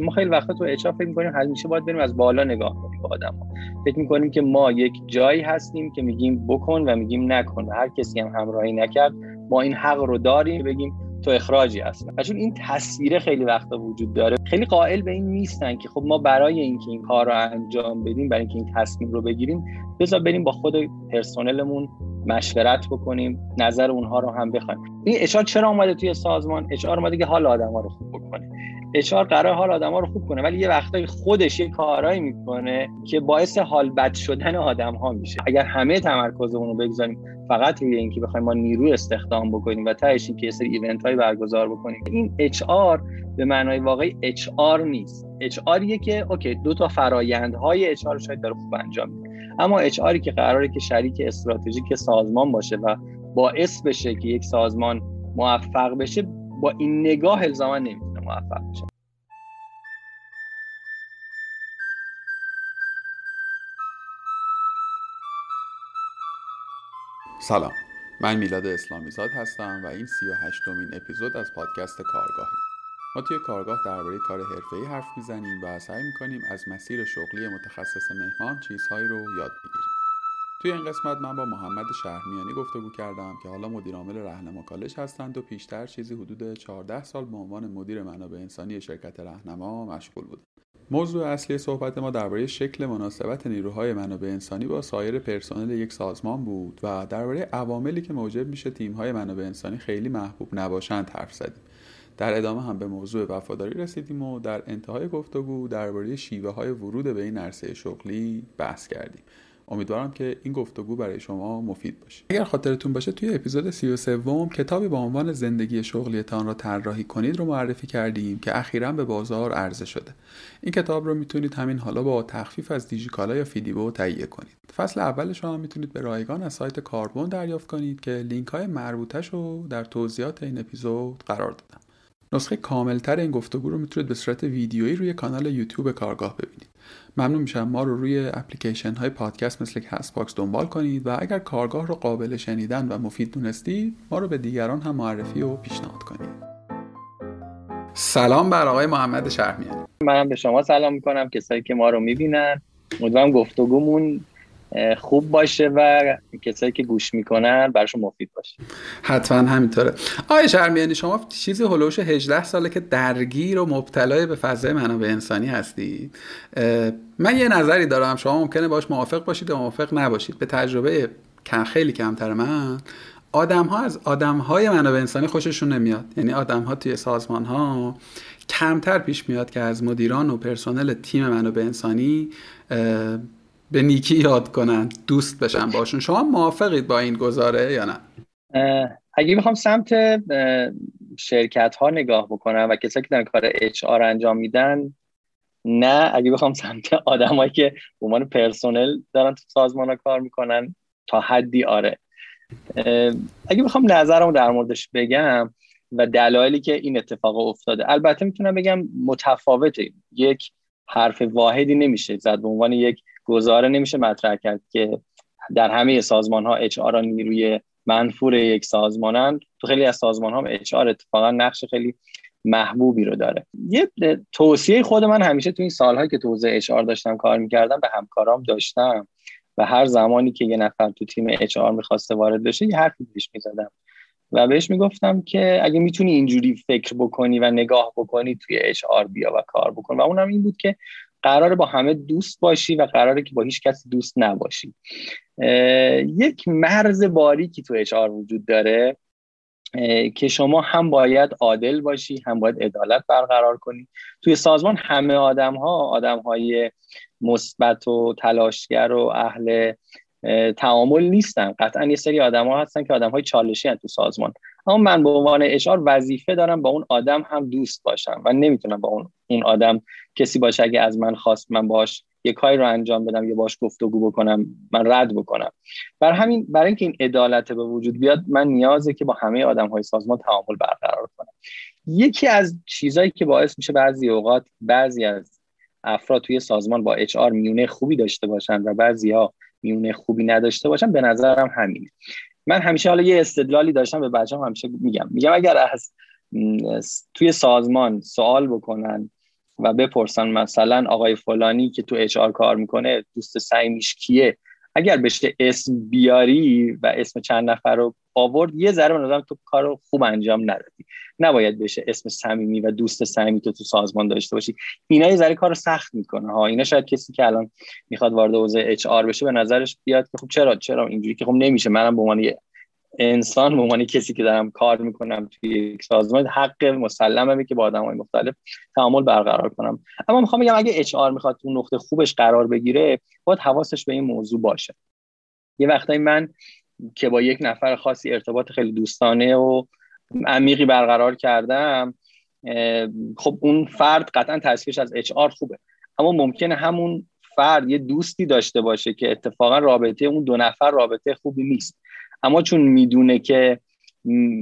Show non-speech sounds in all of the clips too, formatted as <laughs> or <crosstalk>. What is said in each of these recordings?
ما خیلی وقتا تو اچ فکر می‌کنیم همیشه باید بریم از بالا نگاه کنیم به آدم‌ها فکر می‌کنیم که ما یک جایی هستیم که میگیم بکن و میگیم نکن و هر کسی هم همراهی نکرد. ما این حق رو داریم بگیم تو اخراجی هست. چون این تصویر خیلی وقتا وجود داره خیلی قائل به این نیستن که خب ما برای اینکه این کار رو انجام بدیم برای اینکه این تصمیم رو بگیریم بذار بریم با خود پرسنلمون مشورت بکنیم نظر اونها رو هم بخوایم. این اشار چرا اومده توی سازمان؟ اشار اومده که حال آدم ها رو خوب بکنه. HR قراره حال آدم ها رو خوب کنه ولی یه وقتایی خودش یه کارایی می‌کنه که باعث حال بد شدن آدم ها میشه. اگر همه تمرکزمون رو بگذاریم فقط روی اینکه بخوایم ما نیرو استخدام بکنیم و تهش که یه سری event های برگزار بکنیم. این HR به معنای واقعی HR نیست. HR که okay دو تا فرایندهای HR شاید داره خوب انجام میده. اما HR که قراره که شریک استراتژیک سازمان باشه و باعث بشه که یک سازمان موفق بشه با این نگاه الزاما نمی‌تونه موفق بشه. سلام. من میلاد اسلامی زاد هستم و این سی و هشتمین اپیزود از پادکست کارگاه ما توی کارگاه درباره کار حرفه‌ای حرف می‌زنیم و سعی می‌کنیم از مسیر شغلی متخصص مهمان چیزهایی رو یاد بگیریم توی این قسمت من با محمد شهرمیانی گفتگو کردم که حالا مدیر عامل رهنما کالج هستند و پیشتر چیزی حدود 14 سال به عنوان مدیر منابع انسانی شرکت رهنما مشغول بودند. موضوع اصلی صحبت ما درباره شکل مناسبت نیروهای منابع انسانی با سایر پرسنل یک سازمان بود و درباره عواملی که موجب میشه تیم‌های منابع انسانی خیلی محبوب نباشند حرف زدیم. در ادامه هم به موضوع وفاداری رسیدیم و در انتهای گفتگو درباره شیوه های ورود به این عرصه شغلی بحث کردیم. امیدوارم که این گفتگو برای شما مفید باشه. اگر خاطرتون باشه توی اپیزود 33 کتابی با عنوان زندگی شغلیتان را طراحی کنید رو معرفی کردیم که اخیرا به بازار عرضه شده. این کتاب رو می‌تونید همین حالا با تخفیف از دیجیکالا یا فیدیبو تهیه کنید. فصل اولش هم می‌تونید به رایگان از سایت کاربون دریافت کنید که لینک های مربوطش رو در توضیحات این اپیزود قرار دادم. نسخه کاملتر این گفتگو رو می‌تونید به صورت ویدیویی روی کانال یوتیوب کارگاه ببینید. ممنون میشم ما رو روی اپلیکیشن های پادکست مثل کست باکس دنبال کنید و اگر کارگاه رو قابل شنیدن و مفید دونستید ما رو به دیگران هم معرفی و پیشنهاد کنید. سلام بر آقای محمد شهرمیانی منم به شما سلام می‌کنم کسایی که ما رو می‌بینن. امیدوارم گفتگومون خوب باشه و کسایی که گوش می‌کنن براشون مفید باشه. حتما همینطوره. آقای شرمیانی شما چیزی حول و حوش 18 ساله که درگیر و مبتلای به فضای منابع انسانی هستی. من یه نظری دارم. شما ممکنه باش موافق باشید و موافق نباشید. به تجربه کم خیلی کمتر من. آدم ها از آدم های منابع انسانی خوششون نمیاد. یعنی آدم ها توی سازمان ها کمتر پیش میاد که از مدیران و پرسنل تیم منابع انسانی به نیکی یاد کنن. دوست بشن باشون. شما موافقید با این گزاره یا نه؟ اگه می‌خوام سمت شرکت ها نگاه بکنم و کسایی که دارن کار اچ آر انجام میدن نه. اگه بخوام سمت آدمایی که به عنوان پرسنل دارن تو سازمان ها کار می‌کنن تا حدی آره. اگه بخوام نظرم در موردش بگم و دلایلی که این اتفاق افتاده البته می‌تونم بگم متفاوته. یک حرف واحدی نمیشه زد به عنوان یک گزاره نمیشه مطرح کرد که در همه سازمان ها اچ آر نیروی منفور یک سازمانن تو خیلی از سازمان ها اچ آر اتفاقا نقش خیلی محبوبی رو داره. یه توصیه خود من همیشه تو این سالهایی که تو اچ آر داشتم کار می‌کردم به همکارام داشتم و هر زمانی که یه نفر تو تیم اچ آر می‌خواسته وارد بشه یه حرفی بهش می‌زدم و بهش می‌گفتم که اگه می‌تونی اینجوری فکر بکنی و نگاه بکنی توی اچ آر بیا و کار بکن. و اونم این بود که قراره با همه دوست باشی و قراره که با هیچ کسی دوست نباشی. یک مرز باریکی تو اچ وجود داره که شما هم باید عادل باشی هم باید عدالت برقرار کنی. توی سازمان همه آدم ها آدم های مثبت و تلاشگر و اهل تعامل نیستن. قطعا یه سری آدم ها هستن که آدم های چالشی هستن تو سازمان. اما من به عنوان اشار وظیفه دارم با اون آدم هم دوست باشم و نمی‌تونم با اون اون آدم کسی باشه اگه از من خواست من باش یه کاری رو انجام بدم یا باش گفتگو بکنم من رد بکنم. برای همین برای اینکه این عدالت به وجود بیاد من نیازه که با همه آدم های سازمان تعامل برقرار کنم. یکی از چیزهایی که باعث میشه بعضی اوقات بعضی از افراد توی سازمان با اچ آر میونه خوبی داشته باشن و بعضی ها میونه خوبی نداشته باشن به نظرم همینه. من همیشه حالا یه استدلالی داشتم به بچه‌ها همیشه میگم. میگم اگر از توی سازمان سوال بکنن و بپرسن مثلا آقای فلانی که تو اچ کار می‌کنه دوست سعیمیش کیه؟ اگر بشه اسم بیاری و اسم چند نفر رو آورد یه ذره من تو کار رو خوب انجام ندادی. نباید بشه اسم صمیمی و دوست صمیمی تو تو سازمان داشته باشی. اینا یه ذره کار رو سخت می‌کنه. ها اینا شاید کسی که الان می‌خواد وارد حوزه اچ آر بشه به نظرش بیاد که خب چرا چرا اینجوری که خب نمیشه. منم به عنوان انسان به عنوان کسی که دارم کار می‌کنم توی یک سازمان حق مسلمه که با آدم های مختلف تعامل برقرار کنم. اما می‌خوام بگم اگه اچ آر می‌خواد تو نقطه خوبش قرار بگیره باید حواسش به این موضوع باشه. یه وقتایی من که با یک نفر خاصی ارتباط خیلی دوستانه و عمیقی برقرار کردم خب اون فرد قطعا تصویرش از اچ آر خوبه. اما ممکنه همون فرد یه دوستی داشته باشه که اتفاقا رابطه اون دو نفر رابطه خوبی نیست. اما چون می‌دونه که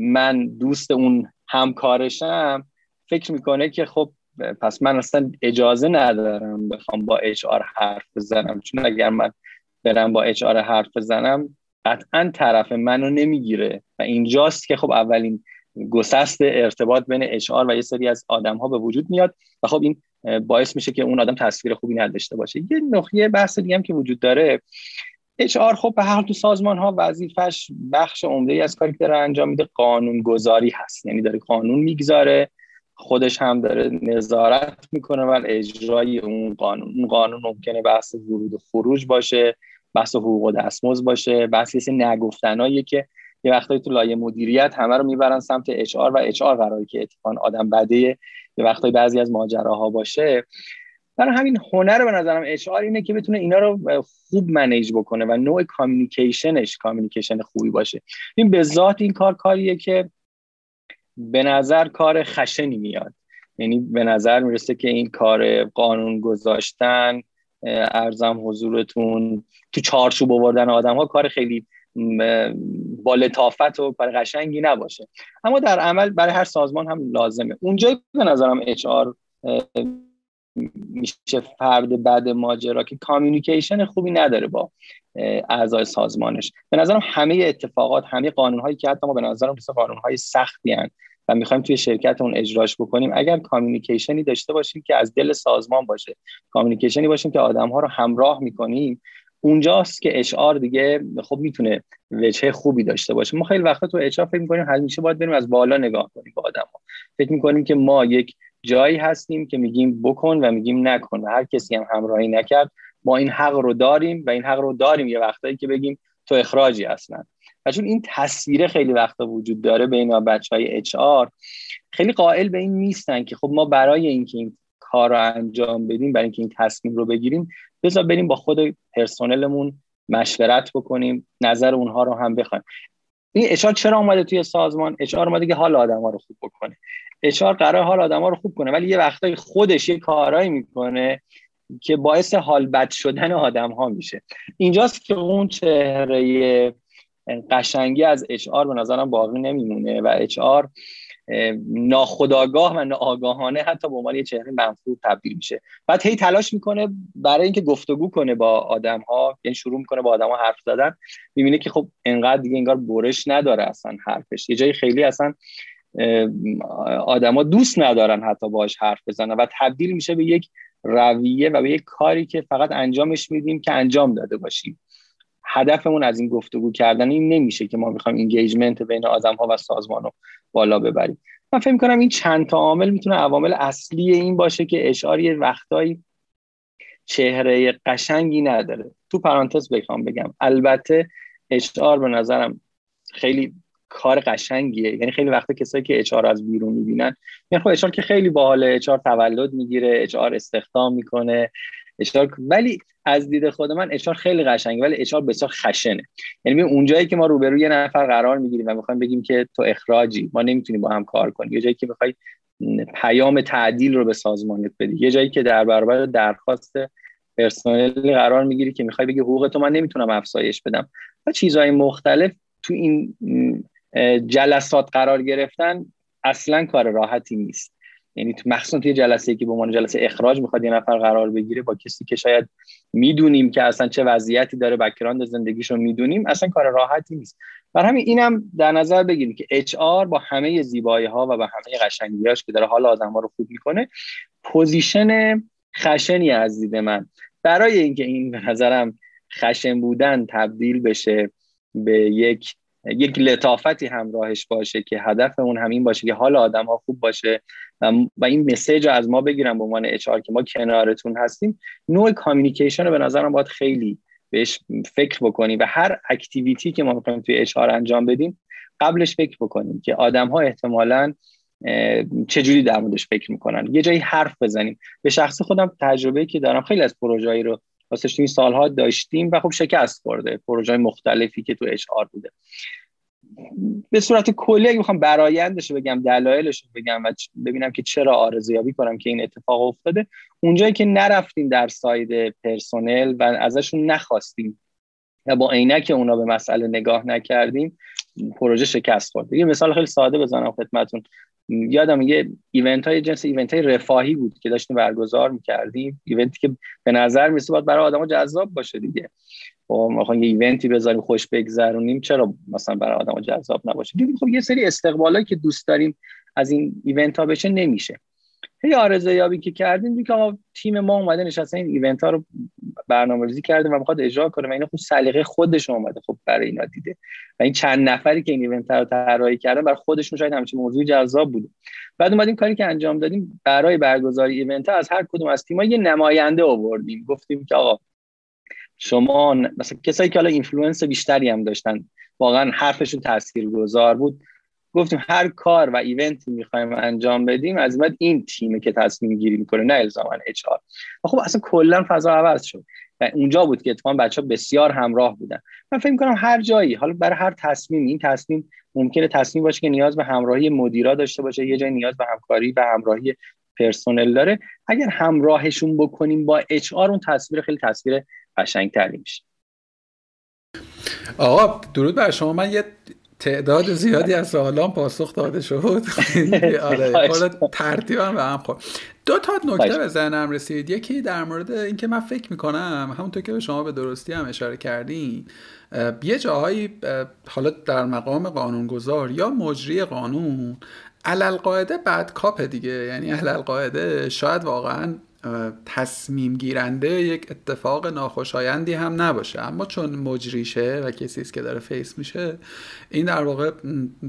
من دوست اون همکارشم فکر می‌کنه که خب پس من اصلا اجازه ندارم بخوام با اچ آر حرف بزنم. چون اگر من برم با اچ آر حرف بزنم قطعا طرف منو نمی‌گیره. و اینجاست که خب اولین گسست ارتباط بین اچ و یه سری از آدم ها به وجود میاد و خب این باعث میشه که اون آدم تصویر خوبی نداشته باشه. یه نقطه بحث دیگه هم که وجود داره اچ خب به هر تو سازمان ها وظیفش بخش عمده از کاری که داره انجام میده قانون گذاری هست. یعنی داره قانون می‌گذاره خودش هم داره نظارت می‌کنه و اجرای اون قانون. اون قانون ممکنه بحث ورود و خروج باشه. بحث حقوق دستمزد باشه. بحث یه نگفتنایی که یه وقتایی تو لایه مدیریت همه رو می‌برن سمت HR و HR قراره که اتفاقا آدم بده یه وقتایی بعضی از ماجراها باشه. برای همین هنر به نظرم HR اینه که بتونه اینا رو خوب manage بکنه و نوع communication ش communication خوبی باشه. این به ذات این کار کاریه که به نظر کار خشنی میاد. یعنی به نظر می‌رسه که این کار قانون گذاشتن عرضم حضورتون. تو چارچوب آوردن آدم ها کار خیلی با لطافت و کار قشنگی نباشه. اما در عمل برای هر سازمان هم لازمه. اونجایی به نظرم HR میشه فرد بد ماجرا که communication خوبی نداره با اعضای سازمانش. به نظرم همه اتفاقات همه قانون هایی که حتی ما به نظرم مثل قانون های سختی هستن می‌خوایم توی شرکتمون اجراش بکنیم. اگر communication ی داشته باشیم که از دل سازمان باشه کامیونیکیشنی باشیم که آدم ها رو همراه می‌کنیم اونجاست که اشعار دیگه خب می‌تونه وجه خوبی داشته باشه. ما خیلی وقتا تو اشعار فکر می‌کنیم همیشه باید بریم از بالا نگاه کنیم به آدم ها. فکر می‌کنیم که ما یک جایی هستیم که میگیم بکن و میگیم نکن و هر کسی هم همراهی نکرد ما این حق رو داریم و این حق رو داریم. یه وقتایی که بگیم تو اخراجی اصلا و چون این تصویره خیلی وقتا وجود داره بین بچه های اچ آر خیلی قائل به این نیستن که خب ما برای اینکه این کار رو انجام بدیم برای اینکه این تصمیم رو بگیریم بذار بریم با خود پرسنلمون مشورت بکنیم نظر اونها رو هم بخوایم. این اشار چرا اومده توی سازمان؟ اشار اومده که حال آدم ها رو خوب بکنه. اشار قرار حال آدم ها رو خوب کنه ولی یه وقتایی خودش یه کارایی می‌کنه که باعث حال بد شدن آدم ها میشه. اینجاست که اون چهره قشنگی از اچ آر به نظرم باقی نمیمونه و اچ آر ناخداگاه و ناآگاهانه حتی به عنوان یه چهره منفور تبدیل میشه. بعد هی تلاش می‌کنه برای اینکه گفتگو کنه با آدم ها یعنی شروع می‌کنه با آدم ها حرف زدن می‌بینه که خب انقدر دیگه انگار برش نداره اصلا حرفش. یه جایی خیلی اصلا آدما دوست ندارن حتی باش حرف بزنن و تبدیل میشه به یک رویه و به یک کاری که فقط انجامش میدیم که انجام داده باشیم. هدفمون از این گفتگو کردن این نمیشه که ما می‌خوایم engagement بین آدم ها و سازمان رو بالا ببریم. من فکر کنم این چند تا عامل می‌تونه عوامل اصلی این باشه که HR یه وقتایی چهره قشنگی نداره. تو پرانتز بخوام بگم. البته HR به نظرم خیلی کار قشنگیه. یعنی خیلی وقتا کسایی که HR از بیرون می‌بینن یعنی خب HR که خیلی باحاله. HR تولد می‌گیره HR استخدام می‌کنه. اشار ولی از دید خود من اشار خیلی قشنگه ولی اشار بسیار خشنه. یعنی اونجایی که ما روبروی یه نفر قرار می‌گیریم و می‌خوایم بگیم که تو اخراجی ما نمی‌تونیم با هم کار کنیم. یه جایی که می‌خوای پیام تعدیل رو به سازمانت بدی. یه جایی که در برابر درخواست پرسنلی قرار می‌گیری که می‌خوای بگی حقوق تو من نمی‌تونم افزایش بدم. و چیزهای مختلف تو این جلسات قرار گرفتن اصلا کار راحتی نیست. یعنی تو مخصوصا توی جلسه که به عنوان جلسه اخراج می‌خواد یه نفر قرار بگیره با کسی که شاید می‌دونیم که اصلا چه وضعیتی داره background زندگیشو می‌دونیم اصلا کار راحتی نیست. بر همین اینم در نظر بگیریم که HR با همه زیبایی ها و با همه قشنگیاش که داره حال آدم ها رو خوب می‌کنه position خشنی از دید من. برای اینکه این به نظرم خشن بودن تبدیل بشه به یک یک لطافتی همراهش باشه که هدف اون همین باشه که حال آدم ها خوب باشه و, این message رو از ما بگیرن به عنوان HR که ما کنارتون هستیم. نوع communication رو به نظرم باید خیلی بهش فکر بکنیم و هر activity که ما می‌خوایم توی HR انجام بدیم قبلش فکر بکنیم که آدم ها احتمالاً چجوری در موردش فکر می‌کنن. یه جایی حرف بزنیم. به شخص خودم تجربه که دارم خیلی از پروژه‌ای رو واسه این سالها داشتیم و خب شکست خورده پروژه مختلفی که تو HR بوده. به صورت کلی اگه بخوام برایندش رو بگم دلایلش رو بگم و ببینم که چرا ارزیابی کنم که این اتفاق افتاده اونجایی که نرفتیم در side پرسنل و ازشون نخواستیم و با عینک اونا به مسئله نگاه نکردیم پروژه شکست خورد. یه مثال خیلی ساده بزنم خدمتون یادم یه event های جنس event های رفاهی بود که داشتیم برگزار می‌کردیم. event ی که به نظر میرسه باید برای آدم جذاب باشه دیگه. خب یه event ی بذاریم خوش بگذرونیم. چرا مثلا برای آدم جذاب نباشه؟ دیدیم خب یه سری استقبالایی که دوست داریم از این event ها بشه نمیشه. هی ارزیابی که کردیم دیگه آقا تیم ما اومده نشسته این event ها رو برنامه‌ریزی کرده و می‌خواد اجرا کنه و اینا خود سلیقه خودش اومده خب برای اینا دیده. و این چند نفری که این event رو طراحی کردن برای خودشون شاید همچین موضوع جذاب بوده. بعد اومدیم کاری که انجام دادیم برای برگزاری event ها از هر کدوم از تیم‌ها یه نماینده آوردیم. گفتیم که آقا شما مثلا کسایی که حالا influence بیشتری هم داشتن واقعا حرفشون تاثیرگذار بود. گفتیم هر کار و event ی می‌خوایم انجام بدیم از بعد این تیمه که تصمیم گیری می‌کنه نه الزاما HR. خب اصلا کلا فضا عوض شد. و اونجا بود که اتفاقا بچه ها بسیار همراه بودن. من فکر می‌کنم هر جایی حالا برای هر تصمیم این تصمیم ممکنه تصمیم باشه که نیاز به همراهی مدیرا داشته باشه یه جای نیاز به همکاری و همراهی پرسنل داره. اگر همراهشون بکنیم با اچ آر اون تصویر خیلی تصویر قشنگتری میشه. آقا درود بر شما. من یه تعداد زیادی از سوالان پاسخ داده شد. <laughs> آره ترتیبم به هم خورد. دو تا نکته به ذهنم رسید. یکی در مورد اینکه من فکر می‌کنم همونطور که به شما به درستی هم اشاره کردین یه جاهایی حالا در مقام قانونگذار یا مجری قانون علی‌القاعده bad cop دیگه. یعنی علی‌القاعده شاید واقعا تصمیم گیرنده یک اتفاق ناخوشایندی هم نباشه. اما چون مجریشه و کسی است که داره face میشه این در واقع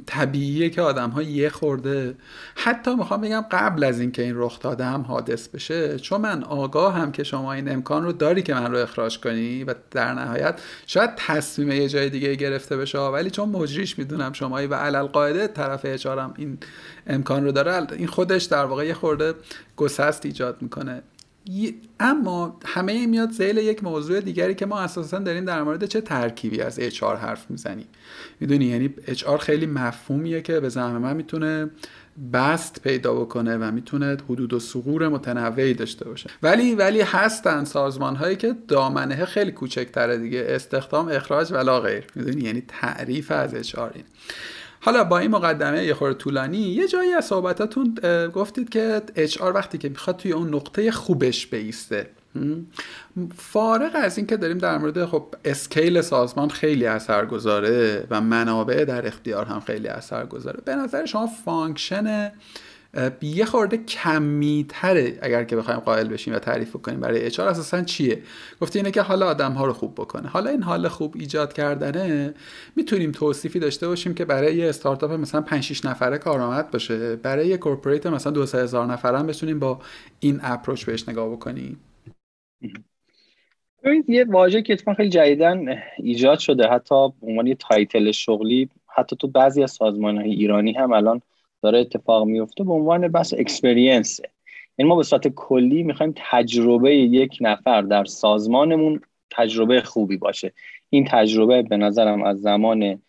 طبیعیه که آدم ها یه خورده حتی می‌خوام بگم قبل از اینکه این رخ داده هم حادث بشه چون من آگاه هم که شما این امکان رو داری که من رو اخراج کنی و در نهایت شاید تصمیم یه جای دیگه گرفته بشه ولی چون مجریش می‌دونم شمایی و علی‌القاعده طرف HR م این امکان رو داره این خودش در واقع یه خورده گسست ایجاد می‌کنه. اما همه میاد زیل یک موضوع دیگری که ما اساسا داریم در مورد چه ترکیبی از HR حرف می‌زنیم. می‌دونی؟ یعنی HR خیلی مفهومیه که به زعم من می‌تونه بست پیدا بکنه و می‌تونه حدود و سقور متنوعی داشته باشه. ولی ولی هستن سازمان هایی که دامنه خیلی کوچکتره دیگه. استخدام اخراج ولا غیر می‌دونی؟ یعنی تعریف از HR این. حالا با این مقدمه یه خورده طولانی یه جایی از صحبتاتون گفتید که HR وقتی که می‌خواد توی اون نقطه خوبش وایسته. فارغ از اینکه داریم در مورد خب scale سازمان خیلی اثر گذاره و منابع در اختیار هم خیلی اثر گذاره. به نظر شما function یه خورده کمی تره اگر که بخوایم قائل بشیم و تعریف کنیم برای HR اساسا چیه؟ گفته اینه که حالا آدم ها رو خوب بکنه. حالا این حال خوب ایجاد کردنه می‌تونیم توصیفی داشته باشیم که برای یه استارتاپ مثلا 5 6 نفره کارآمد باشه. برای یه corporate مثلا 2 هزار نفره هم بتونیم با این approach بهش نگاه بکنیم. ببینید یه واژه که اتفاقا خیلی جدیدن ایجاد شده. حتی به عنوان title شغلی حتی تو بعضی از سازمان های ایرانی هم الان داره اتفاق میفته به عنوان بس experience یعنی ما به صورت کلی می‌خوایم تجربه یک نفر در سازمانمون تجربه خوبی باشه. این تجربه به نظرم از زمان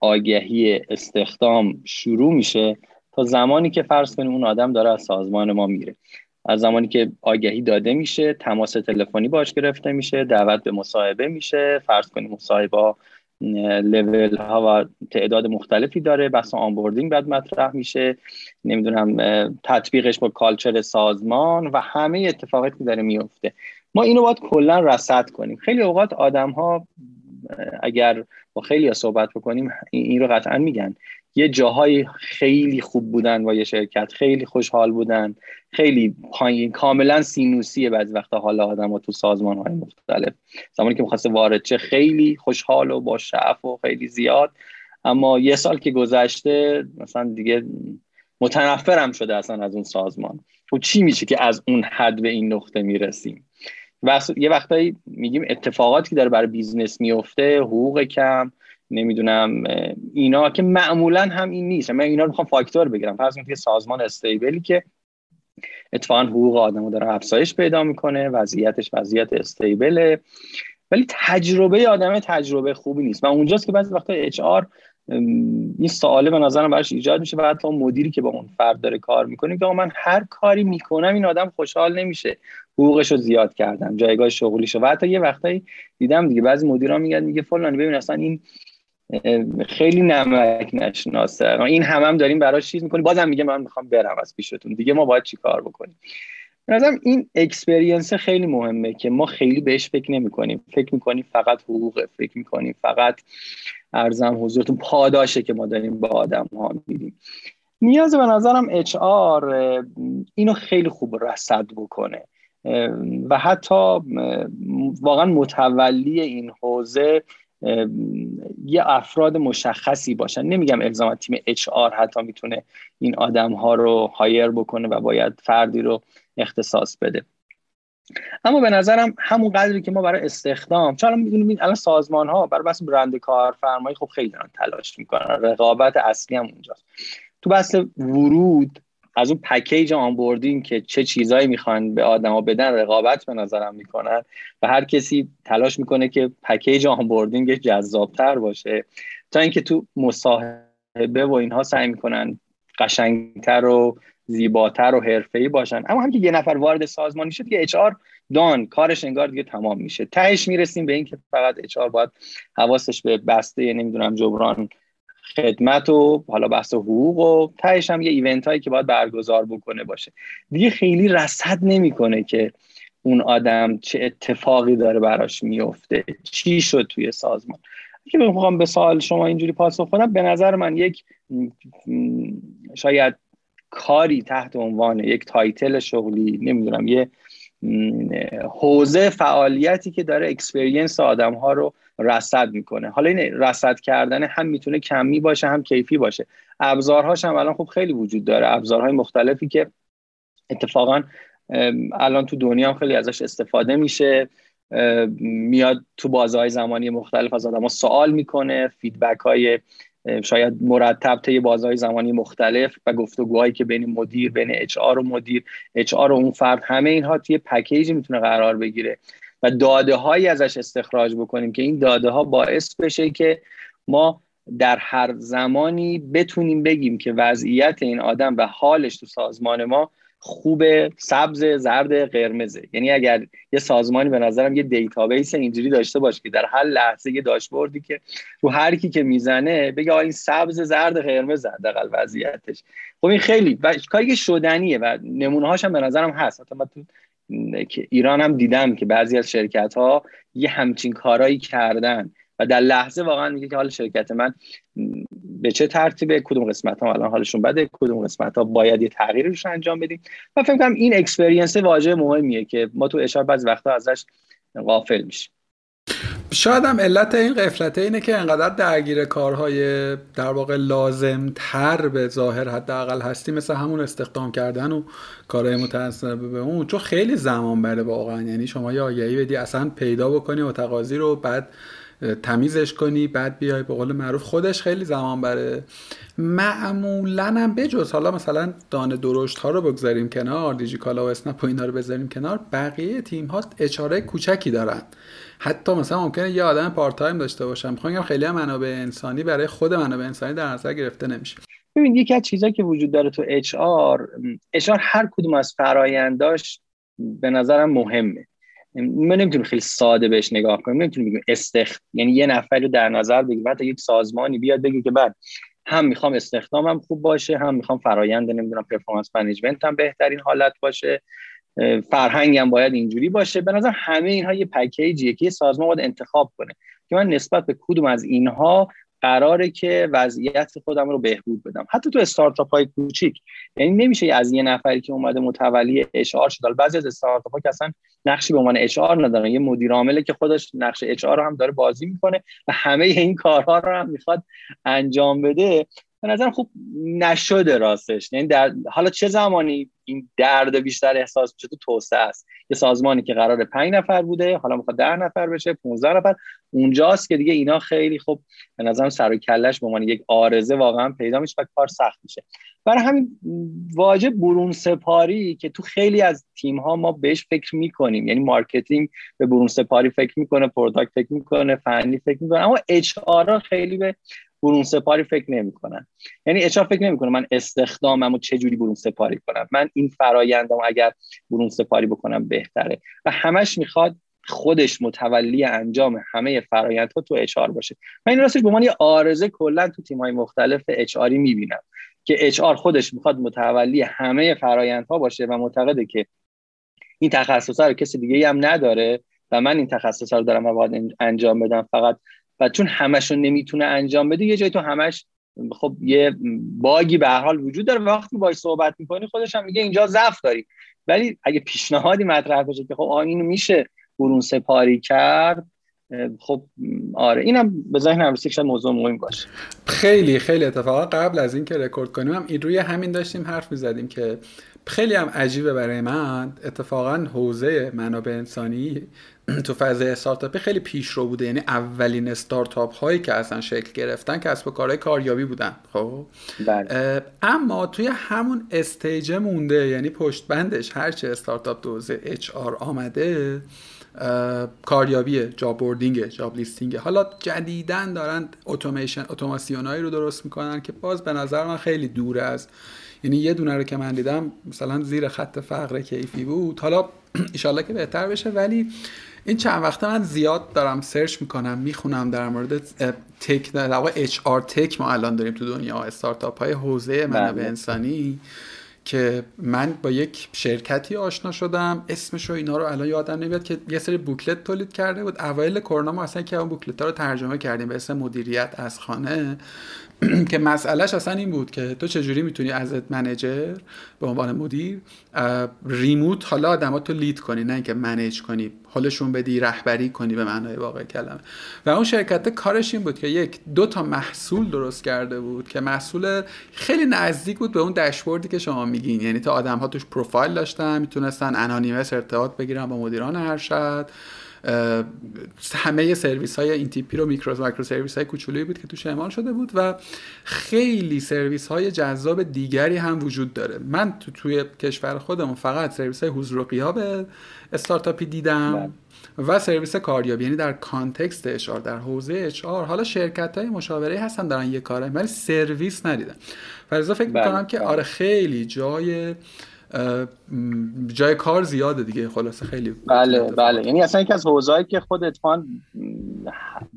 آگهی استخدام شروع میشه تا زمانی که فرض کنیم اون آدم داره از سازمان ما میره. از زمانی که آگهی داده میشه تماس تلفنی باش گرفته میشه دعوت به مصاحبه میشه فرض کنیم مصاحبه لول ها و تعداد مختلفی داره بحث onboarding بعد مطرح میشه نمی‌دونم تطبیقش با culture سازمان و همه اتفاقاتی داره میفته ما اینو باید کلا رصد کنیم. خیلی اوقات آدم ها اگر با خیلی صحبت بکنیم این رو قطعا میگن. یه جاهای خیلی خوب بودن با یه شرکت خیلی خوشحال بودن خیلی پایین کاملا سینوسیه بعضی وقتا حالا آدم ها تو سازمان های مختلف. زمانی که می‌خواسته وارد چه خیلی خوشحال و با شعف و خیلی زیاد. اما یه سال که گذشته مثلا دیگه متنفرم شده اصلا از اون سازمان. و خب چی میشه که از اون حد به این نقطه می‌رسیم؟ و یه وقتایی میگیم اتفاقاتی که داره برای business میفته حقوق کم نمی‌دونم اینا که معمولا هم این نیست. من اینا رو می‌خوام فاکتور بگیرم. فرض کنید سازمان stable ی که اتفاقا حقوق آدمو داره افزایش پیدا می‌کنه وضعیتش وضعیت stable ه ولی تجربه آدم تجربه خوبی نیست. و اونجاست که بعضی وقتا HR این سواله به نظرم براش ایجاد میشه و حتی مدیری که با اون فرد داره کار می‌کنه که من هر کاری می‌کنم این آدم خوشحال نمیشه. حقوقش رو زیاد کردم جایگاه شغلیشو. و حتی یه وقتایی دیدم دیگه بعضی مدیرا میگن میگه فلان ببین اصلا این خیلی نمک نشناسه. این هم هم داریم براش چیز می‌کنیم. بازم میگه من می‌خوام برم از پیشتون. دیگه ما باید چیکار بکنیم؟ نظرم این اکسپریانس خیلی مهمه که ما خیلی بهش فکر نمی کنیم فکر می‌کنیم فقط حقوقه. فکر می‌کنیم فقط ارزم حضورتون پاداشه که ما داریم با آدم ها میدیم نیاز به نظرم اچ آر اینو خیلی خوب رصد بکنه. و حتی واقعا متولی این حوزه یه افراد مشخصی باشن. نمیگم الزاما تیم اچ آر حتی می‌تونه این آدم ها رو هایر بکنه و باید فردی رو اختصاص بده. اما به نظرم همون قدری که ما برای استخدام چون می‌دونیم الان سازمان ها برای بحث برند کارفرمایی خب خیلی دارن تلاش می‌کنن. رقابت اصلی هم اونجاست. تو بحث ورود از اون پکیج onboarding که چه چیزایی می‌خوان به آدما بدن رقابت به نظرم می‌کنن و هر کسی تلاش می‌کنه که پکیج onboarding جذابتر باشه. تا اینکه تو مصاحبه و اینها سعی می‌کنن قشنگتر و زیباتر و حرفه‌ای باشن. اما هم که یه نفر وارد سازمانی شد که HR done کارش انگار دیگه تمام میشه. تهش می‌رسیم به اینکه فقط HR باید حواسش به بسته نمی‌دونم جبران خدمت و حالا بحث حقوق و تهش هم یه event هایی که باید برگزار بکنه باشه. دیگه خیلی رصد نمی‌کنه که اون آدم چه اتفاقی داره براش میفته چی شد توی سازمان؟ که بخوام به سوال شما اینجوری پاسخ کنم به نظر من یک شاید کاری تحت عنوان یک title شغلی نمی‌دونم یه حوزه فعالیتی که داره experience آدم ها رو رصد می‌کنه. حالا این رصد کردن هم می‌تونه کمی باشه هم کیفی باشه. ابزارهاش هم الان خب خیلی وجود داره. ابزارهای مختلفی که اتفاقا الان تو دنیا هم خیلی ازش استفاده میشه. میاد تو بازه‌های زمانی مختلف از آدم ها سوال می‌کنه feedback های شاید مرتب طی بازه‌های زمانی مختلف و گفتگوهایی که بین مدیر بین HR و مدیر HR و اون فرد همه اینها توی پکیجی می‌تونه قرار بگیره. و داده هایی ازش استخراج بکنیم که این داده ها باعث بشه که ما در هر زمانی بتونیم بگیم که وضعیت این آدم و حالش تو سازمان ما خوب سبز زرد قرمزه. یعنی اگر یه سازمانی به نظرم یه database اینجوری داشته باشه که در هر لحظه یه داشبوردی که رو هر کی که می‌زنه بگه این سبز زرد قرمز حداقل وضعیتش. خب این خیلی و کاری که شدنیه و نمونه هاش هم به نظرم هست. حتی تو که ایران هم دیدم که بعضی از شرکت ها یه همچین کارایی کردن. و در لحظه واقعا میگه که حال شرکت من به چه ترتیبه کدوم قسمت ها الان حالشون بده کدوم قسمت ها باید یه تغییری روش انجام بدیم. و فکر کنم این اکسپریانس واژه مهمیه که ما تو اشاره بعضی وقتا ازش غافل میشیم. شاید هم علت این قفلته اینه که انقدر درگیر کارهای در واقع لازم تر به ظاهر حداقل هستی مثل همون استخدام کردن و کارهای متناسب به اون چون خیلی زمان بره واقعا. یعنی شما یه آگهی بدی اصلا پیدا بکنی متقاضی رو بعد تمیزش کنی بعد بیای به قول معروف خودش خیلی زمان بره. معمولا هم بجز حالا مثلا دانه درشت ها رو بگذاریم کنار دیجیکالا و اسنپ و اینا رو بذاریم کنار بقیه تیم ها اچاره کوچکی دارن. حتی مثلا ممکنه یه آدم پارت تایم داشته باشم. می‌خوام خیلی منابع انسانی برای خود منابع انسانی در نظر گرفته نمیشه. ببین یکی از چیزایی که وجود داره تو HR هر کدوم از فراینداش به نظرم مهمه. ما نمی‌تونیم خیلی ساده بهش نگاه کنیم. نمی‌تونیم بگیم استخ یعنی یه نفر رو در نظر بگیم حتی یک سازمانی بیاد بگه که بعد هم می‌خوام استخدامم خوب باشه هم می‌خوام فرایند نمی‌دونم performance management هم بهترین حالت باشه. فرهنگم باید اینجوری باشه. به نظر همه اینها یه پکیجیه که یه سازمان باید انتخاب کنه. که من نسبت به کدوم از اینها قراره که وضعیت خودم رو بهبود بدم. حتی تو استارتاپ های کوچیک. یعنی نمیشه از یه نفری که اومده متولی اچ آر شد. بعضی از استارتاپ ها که اصلا نقشی به عنوان اچ آر ندارن. یه مدیر عامله که خودش نقش اچ آر رو هم داره بازی می‌کنه و همه این کارها رو هم می‌خواد انجام بده. به نظرم خوب نشده راستش. یعنی در حالا چه زمانی این درد بیشتر احساس میشه؟ تو توسعه است. یه سازمانی که قرار پنج نفر بوده حالا می‌خواد ده نفر بشه 15 نفر. اونجاست که دیگه اینا خیلی خوب به نظرم سر و کلش به عنوان یک عارضه واقعا پیدا میشه و کار سخت میشه. برای همین راجب برون سپاری که تو خیلی از تیم ها ما بهش فکر می‌کنیم. یعنی marketing به برون سپاری فکر می‌کنه product فکر می‌کنه فنی فکر می‌کنه اما HR خیلی به برون سپاری فکر نمی‌کنن. یعنی HR فکر نمی‌کنه من استخدامم و چه جوری برون سپاری کنم. من این فرایندم اگر برون سپاری بکنم بهتره. و همش می‌خواد خودش متولی انجام همه فرایندها تو اچ باشه. من این راستش به عنوان یه آرزه کلا تو تیم های مختلف اچ آری می‌بینم که اچ خودش می‌خواد متولی همه فرایندها باشه و معتقده که این تخصص رو کسی دیگه هم نداره و من این تخصص رو دارم و باید انجام بدم. فقط و چون همش رو نمی‌تونه انجام بده یه جایی تو همش خب یه باگی به هر حال وجود داره. وقتی باش صحبت می‌کنی خودش هم میگه اینجا ضعف داری. ولی اگه پیشنهادی مطرح بشه که خب اینو میشه برون سپاری کرد خب آره اینم به ذهنم رسید شاید موضوع مهم باشه. خیلی خیلی اتفاقا. قبل از اینکه رکورد کنیم هم این روی همین داشتیم حرف می‌زدیم که خیلی هم عجیبه برای من. اتفاقا حوزه منابع انسانی تو فضای استارتاپی خیلی پیشرو بوده. یعنی اولین استارتاپ هایی که اصلا شکل گرفتن کسب و کارهای کاریابی بودن. خب؟ بله. اما توی همون stage مونده یعنی پشت بندش هرچه استارتاپ حوزه HR آمده کاریابیه job boarding job listing. حالا جدیدن دارن اتوماسیون اتوماسیونایی رو درست می‌کنن که باز به نظر من خیلی دوره از یعنی یه دونه رو که من دیدم مثلا زیر خط فقر کیفی بود. حالا <clears throat> ایشالله که بهتر بشه ولی این چند وقته من زیاد دارم search می‌کنم می‌خونم در مورد تک در واقع اچ آر تک ما الان داریم تو دنیا استارتاپ های حوزه منابع بله. انسانی که من با یک شرکتی آشنا شدم اسمش و اینا رو الان یادم نمیاد که یه سری بوکلت تولید کرده بود اوایل کرونا ما اصلا که اون بوکلت ها رو ترجمه کردیم به اسم مدیریت از خانه که مسئلهش اصلا این بود که تو چجوری می‌تونی از منیجر به عنوان مدیر ریموت حالا آدمات تو لید کنی نه اینکه منیج کنی حالشون بدی رهبری کنی به معنای واقع کلمه. و اون شرکت کارش این بود که یک دو تا محصول درست کرده بود که محصول خیلی نزدیک بود به اون داشبوردی که شما میگین. یعنی تا آدم ها توش پروفایل داشتن می‌تونستن anonymous ارتباط بگیرن با مدیران ارشد همه سرویس های این تیپی رو میکرو micro service های کوچولویی بود که توش اعمال شده بود و خیلی سرویس های جذاب دیگری هم وجود داره من تو توی کشور خودمون فقط سرویس های حضور و غیاب استارتاپی دیدم بله. و سرویس کاریابی یعنی در context HR در حوزه HR حالا شرکت های مشاوره هستن دارن یه کاره ولی سرویس ندیدن فرضا فکر بله. می‌کنم که آره خیلی جای جای کار زیاده دیگه خلاصه خیلی بله بله. یعنی اصلا یکی از حوزه‌ای که خود اتفاقا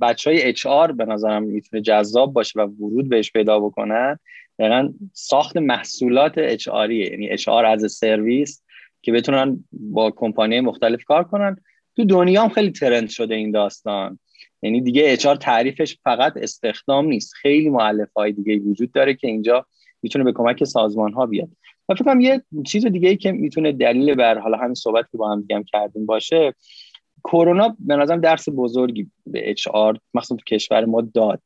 بچه های HR به نظرم می‌تونه جذاب باشه و ورود بهش پیدا بکنن دقیقا ساخت محصولات HR یعنی HR از سرویس که بتونن با کمپانی مختلف کار کنن. تو دنیا هم خیلی ترند شده این داستان. یعنی دیگه اچ آر تعریفش فقط استخدام نیست. خیلی معلف های دیگه وجود داره که اینجا می‌تونه به کمک سازمان ها بیاد. فکر یه چیز دیگه ای که می‌تونه دلیل بر حالا همین صحبت که با هم دیگه کردیم باشه کرونا به نظرم درس بزرگی به اچ آر مخصوصا تو کشور ما داد.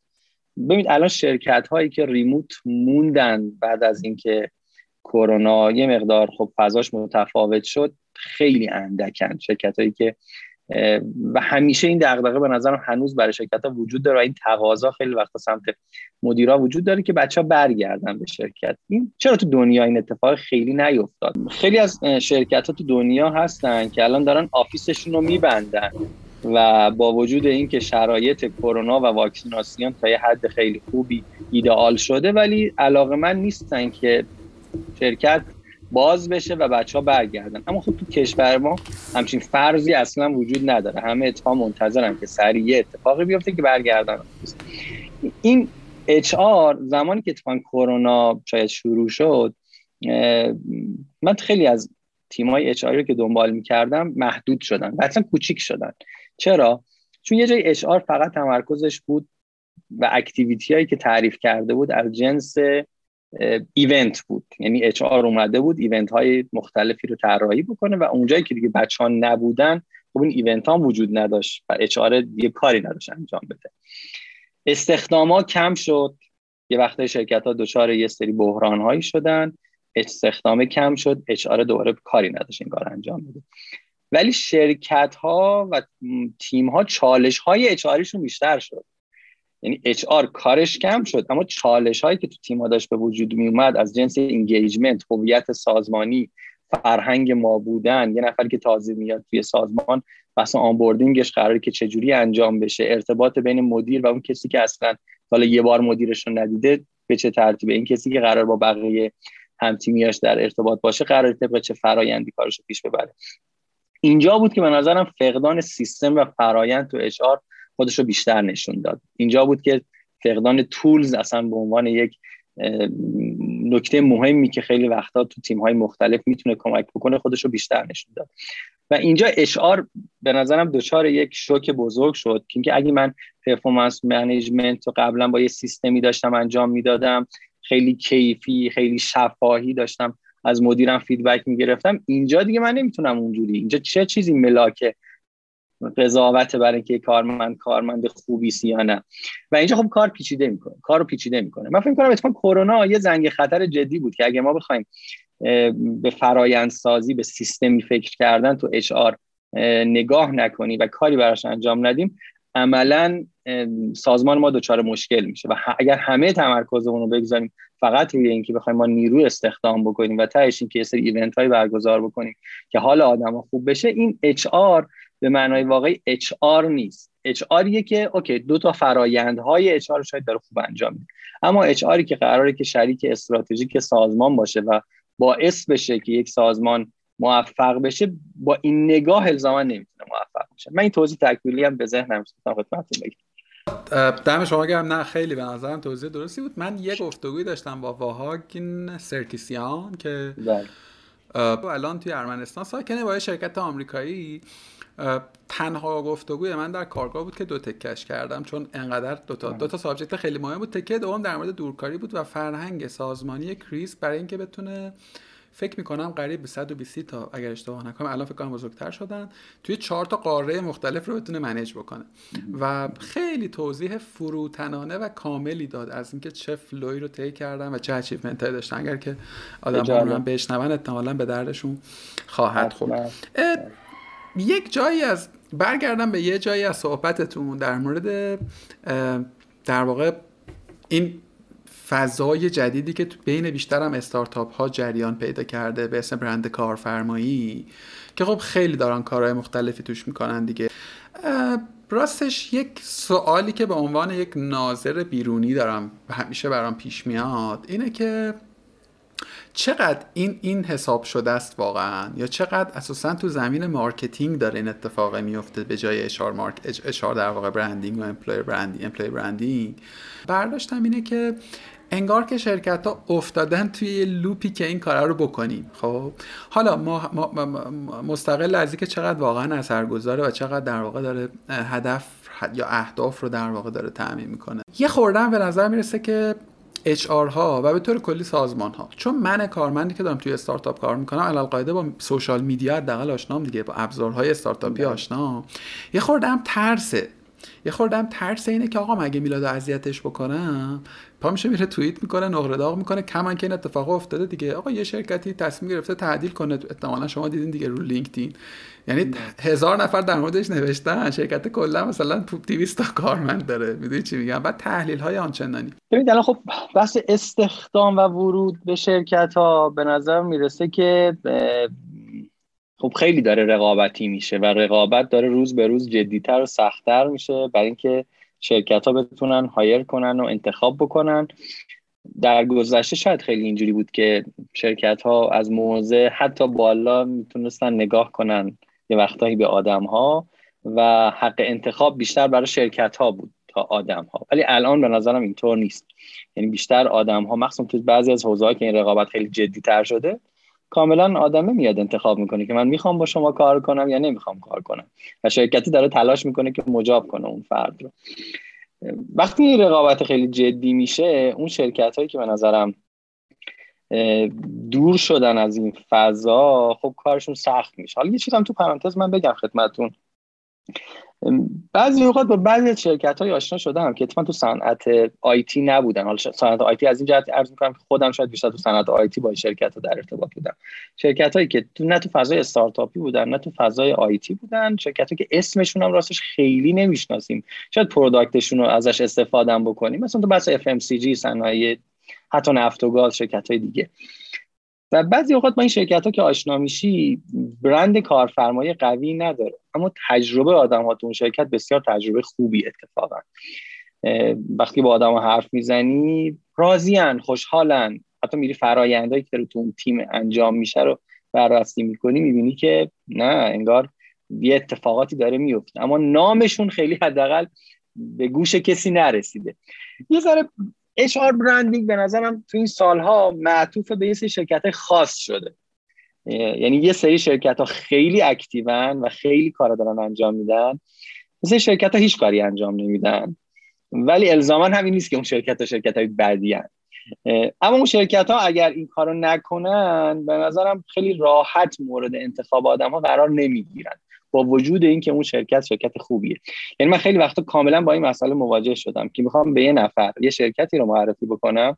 ببینید الان شرکت هایی که ریموت موندن بعد از اینکه کرونا یه مقدار خب فضاش متفاوت شد خیلی اندکن. شرکت هایی که و همیشه این دغدغه به نظرم هنوز برای شرکت ها وجود داره و این تقاضا خیلی وقت سمت مدیرا وجود داره که بچه ها برگردن به شرکت. این چرا تو دنیا این اتفاق خیلی نیفتاد؟ خیلی از شرکت ها تو دنیا هستن که الان دارن آفیسشون رو میبندن و با وجود اینکه شرایط کرونا و واکسیناسیون تا یه حد خیلی خوبی ایدئال شده ولی علاقه من نیستن که شرکت باز بشه و بچه ها برگردن. اما خب تو کشور ما همچین فرضی اصلا وجود نداره. همه اتفاق منتظرن که سریع اتفاقی بیفته که برگردن. این اچ آر زمانی که اتفاقا کرونا شاید شروع شد من خیلی از تیمای اچ رو که دنبال می‌کردم محدود شدن و اصلا کوچیک شدن. چرا؟ چون یه جای HR فقط تمرکزش بود و activity هایی که تعریف کرده بود از جنس event بود. یعنی HR اومده بود event های مختلفی رو طراحی بکنه و اونجایی که دیگه بچه ها نبودن خب این event ها وجود نداشت و HR دیگه کاری نداشت انجام بده. استخدام ها کم شد. یه وقت شرکت ها دچار یه سری بحران هایی شدن. استخدام کم شد. HR دوباره کاری نداشت این کار انجام بده. ولی شرکت ها و تیم ها چالش های HR بیشتر شد. یعنی HR کارش کم شد اما چالش هایی که تو تیم داشت به وجود می اومد از جنس engagement هویت سازمانی فرهنگ ما بودن یه نفر که تازه میاد توی سازمان بحث onboarding ش قراره که چجوری انجام بشه ارتباط بین مدیر و اون کسی که اصلا حالا یه بار مدیرش رو ندیده به چه ترتیبه؟ این کسی که قرار با بقیه همتیمیاش در ارتباط باشه قرار طبق چه فرایندی کارش رو پیش ببره؟ اینجا بود که به نظرم فقدان سیستم و فرایند تو HR خودش رو بیشتر نشون داد. اینجا بود که فقدان tools اصلا به عنوان یک نکته مهمی که خیلی وقتا تو تیم های مختلف می‌تونه کمک بکنه خودش رو بیشتر نشون داد. و اینجا HR به نظرم دچار یک شوک بزرگ شد که اینکه اگه من performance management رو قبلا با یه سیستمی داشتم انجام می‌دادم خیلی کیفی خیلی شفاهی داشتم از مدیرم فیدبک می‌گرفتم اینجا دیگه من نمی‌تونم اونجوری. اینجا چه چیزی ملاکه؟ قضاوت برای اینکه کارمند کارمند خوبی یا نه. و اینجا خب کار پیچیده می‌کنه کار رو پیچیده می‌کنه. من فکر کنم اتفاقا کرونا یه زنگ خطر جدی بود که اگه ما بخوایم به فرایندسازی به سیستمی فکر کردن تو اچ نگاه نکنی و کاری براش انجام ندیم عملا سازمان ما دچار مشکل میشه. و اگر همه تمرکزمون رو بگذاریم فقط روی اینکه بخوایم ما نیرو استخدام بکنیم و تهش که یه سری event های برگزار بکنیم که حال آدم خوب بشه این HR به معنای واقعی HR نیست. HR که okay دو تا فرایندهای HR رو شاید داره خوب انجام میده. اما HR که قراره که شریک استراتژیک سازمان باشه و باعث بشه که یک سازمان موفق بشه با این نگاه الزاما نمی‌تونه موفق بشه. من این توضیح تکمیلی هم به ذهنم خدمتتون بگم. دم شما گرم. نه خیلی به نظرم توضیح درستی بود. من یک گفتگوی داشتم با واهاگین سرکیسیان که بله. الان توی ارمنستان ساکنه با شرکت آمریکایی. تنها گفتگوی من در کارگاه بود که دو تکش کردم چون انقدر دو تا دو تا subject خیلی مهم بود. تکه دوم در مورد دورکاری بود و فرهنگ سازمانی کریس برای اینکه بتونه فکر می‌کنم قریب به 120 تا اگر اشتباه نکنم الان فکر کنم بزرگتر شدن توی چهار تا قاره مختلف رو بتونه manage بکنه. و خیلی توضیح فروتنانه و کاملی داد از اینکه چه flow ی رو طی کردن و چه achievement داشتن. اگر که آدم رو بشنون احتمالا به دردشون خواهد خورد. یک جایی از برگردم به یه جایی از صحبتتون در مورد در واقع این فضای جدیدی که بین بیشتر هم استارتاپ ها جریان پیدا کرده به اسم برند کارفرمایی که خب خیلی دارن کارهای مختلفی توش می‌کنن دیگه. راستش یک سوالی که به عنوان یک ناظر بیرونی دارم همیشه برام پیش میاد اینه که چقدر این این حساب شده است واقعا؟ یا چقدر اساسا تو زمین marketing داره این اتفاق میفته به جای اشار مارک اشار در واقع برندینگ و امپلویر برندینگ امپلویر برندینگ برداشتم اینه که انگار که شرکت ها افتادن توی loop ی که این کارا رو بکنیم. خب؟ حالا ما, مستقل از اینکه چقدر واقعا اثرگذاره و چقدر در واقع داره هدف یا اهداف رو در واقع داره تعمین می‌کنه. یه خوردن به نظر می‌رسه که اچ ها و به طور کلی سازمان ها. چون من کارمندی که دارم توی استارتاپ کار می‌کنم قاعده با سوشال میدیا حداقل آشنام دیگه با ابزارهای استارتاپی بله. آشنام یه خوردم ترسه. یه خوردم ترس اینه که آقا مگه میلاد اذیتش بکنم پا میشه میره توییت می‌کنه نقره داغ می‌کنه. کمان که این اتفاق افتاده دیگه. آقا یه شرکتی تصمیم گرفته تعدیل کنه. احتمالا شما دیدین دیگه رو لینکدین. یعنی هزار نفر در موردش نوشتن. شرکت کلا مثلا 200 تا کارمند داره. می‌دونی چی میگم؟ بعد تحلیل های آنچنانی. ببینید الان خب بحث استخدام و ورود به شرکت ها به نظر می‌رسه که خب خیلی داره رقابتی میشه و رقابت داره روز به روز جدیتر و سختتر میشه برای اینکه شرکت ها بتونن هایر کنن و انتخاب بکنن. در گذشته شاید خیلی اینجوری بود که شرکت ها از موضع حتی بالا می‌تونستن نگاه کنن. یه وقتایی به آدم ها و حق انتخاب بیشتر برای شرکت ها بود تا آدم ها ولی الان به نظرم اینطور نیست. یعنی بیشتر آدم ها مخصوصا تو بعضی از حوزه که این رقابت خیلی جدی تر شده کاملا آدمه میاد انتخاب می‌کنه که من می‌خوام با شما کار کنم یا نمی‌خوام کار کنم. و شرکتی داره تلاش می‌کنه که مجاب کنه اون فرد رو. وقتی این رقابت خیلی جدی میشه اون شرکت هایی که به نظرم دور شدن از این فضا خب کارشون سخت میشه. حالا یه چیزم تو پرانتز من بگم خدمتون بعضی اوقات با بعضی از شرکت های آشنا شدم که اتفاقا تو صنعت آیتی نبودن. حالا صنعت آیتی از این جهت عرض می‌کنم که خودم شاید بیشتر تو صنعت آیتی با شرکت ها در ارتباط بودم. شرکت هایی که تو نه تو فضای استارتاپی بودن نه تو فضای آیتی بودن. شرکت هایی که اسمشون هم راستش خیلی نمی‌شناسیم. شاید پروداکتشون رو ازش استفاده بکنیم. مثلا تو بحث FMCG صنایع حتی نفت و گاز شرکت های دیگه. و بعضی اوقات با این شرکت ها که آشنا میشی برند کارفرمایی قوی نداره. اما تجربه آدم ها تو اون شرکت بسیار تجربه خوبی اتفاقا. وقتی با آدم ها حرف می‌زنی راضیان خوشحالن. حتی میری فرایندهایی که رو تو اون تیم انجام میشه رو بررسی می‌کنی می‌بینی که نه انگار یه اتفاقاتی داره میفته اما نامشون خیلی حداقل به گوش کسی نرسیده. یه ذره HR برندینگ به نظرم تو این سالها معطوف به یه سری شرکت خاص شده. یعنی یه سری شرکت ها خیلی اکتیون و خیلی کار دارن انجام میدن. مثل شرکت ها هیچ کاری انجام نمیدن. ولی الزاما همین نیست که اون شرکت ها شرکت های بدی هن. اما اون شرکت ها اگر این کارو نکنن به نظرم خیلی راحت مورد انتخاب آدم ها قرار نمی‌گیرن. با وجود اینکه اون شرکت شرکت خوبیه. یعنی من خیلی وقتا کاملا با این مسئله مواجه شدم که می‌خوام به یه نفر یه شرکتی رو معرفی بکنم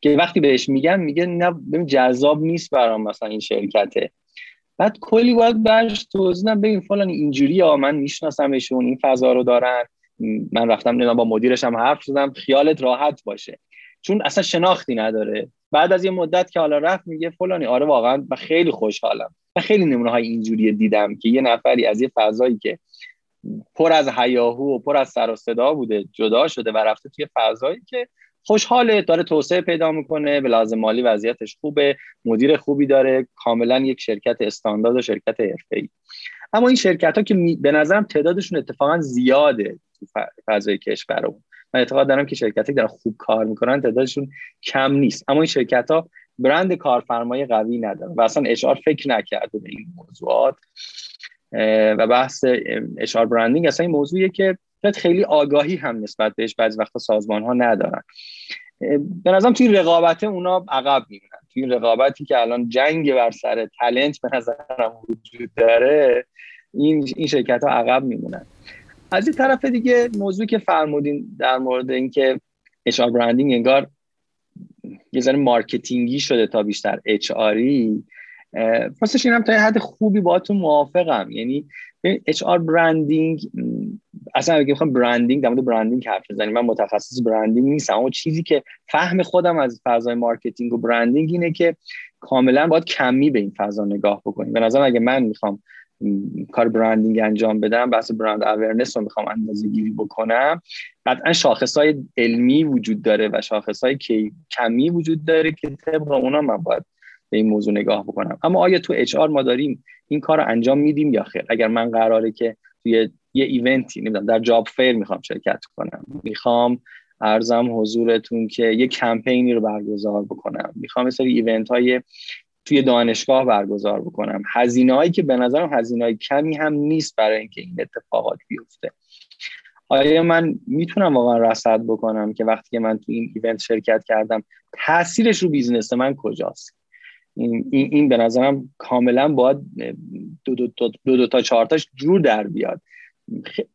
که وقتی بهش میگم میگه نه جذاب نیست برام مثلا این شرکته. بعد کلی باید برش توضیح ببین فلان اینجوری ها من میشناسمشون این فضا رو دارن. من رفتم با مدیرش هم حرف زدم خیالت راحت باشه. چون اصلا شناختی نداره. بعد از یه مدت که حالا رفت میگه فلانی. آره واقعا و خیلی خوشحالم. و خیلی نمونه های اینجوری دیدم که یه نفری از یه فضایی که پر از هیاهو و پر از سر و صدا بوده جدا شده و رفته توی فضایی که خوشحاله داره توسعه پیدا می‌کنه به لازم مالی وضعیتش خوبه مدیر خوبی داره کاملا یک شرکت استاندارد و شرکت حرفه‌ای. اما این شرکت ها که به نظرم تعدادشون اتفاقا زیاده تو فضای کشورمون. من اعتقاد دارم که شرکتی دارن خوب کار می‌کنن تعدادشون کم نیست. اما این شرکت ها برند کارفرمای قوی ندارن و اصلا اشعار فکر نکرده به این موضوعات و بحث HR branding اصلا این موضوعیه که خیلی آگاهی هم نسبت بهش بعضی وقتا سازمان ها ندارن به نظرم توی رقابت اونا عقب میمونن. توی رقابتی که الان جنگ بر سر talent به نظرم وجود داره این این شرکت ها عقب میمونن. از این طرف دیگه موضوعی که فرمودین در مورد اینکه HR branding انگار یه ذره marketing ی شده تا بیشتر HR ی راستش اینم تا حد خوبی باهاتون موافقم. یعنی HR branding اصلا اگه بخوام branding در مورد branding حرف بزنیم من متخصص branding نیستم. اما چیزی که فهم خودم از فضای marketing و branding اینه که کاملا باید کمی به این فضا نگاه بکنیم. به نظرم اگه من می‌خوام کار branding انجام بدم بحث brand awareness رو می‌خوام اندازه گیری بکنم. قطعا شاخص های علمی وجود داره و شاخص های کمی وجود داره که طبق اونا من باید به این موضوع نگاه بکنم. اما آیا تو HR ما داریم این کار رو انجام میدیم یا خیر؟ اگر من قراره که توی یه event ی نمی‌دونم در job fair می‌خوام شرکت کنم می‌خوام عرضم حضورتون که یه کمپینی رو برگزار بکنم می‌خوام سری event های توی دانشگاه برگزار بکنم. هزینه هایی که به نظرم هزینه کمی هم نیست برای اینکه این اتفاقات بیفته. آیا من می‌تونم واقعا رصد بکنم که وقتی که من تو این event شرکت کردم تاثیرش رو business من کجاست؟ این, این, به نظرم کاملا باید دو دو, دو, دو, دو تا چهارتاش جور در بیاد.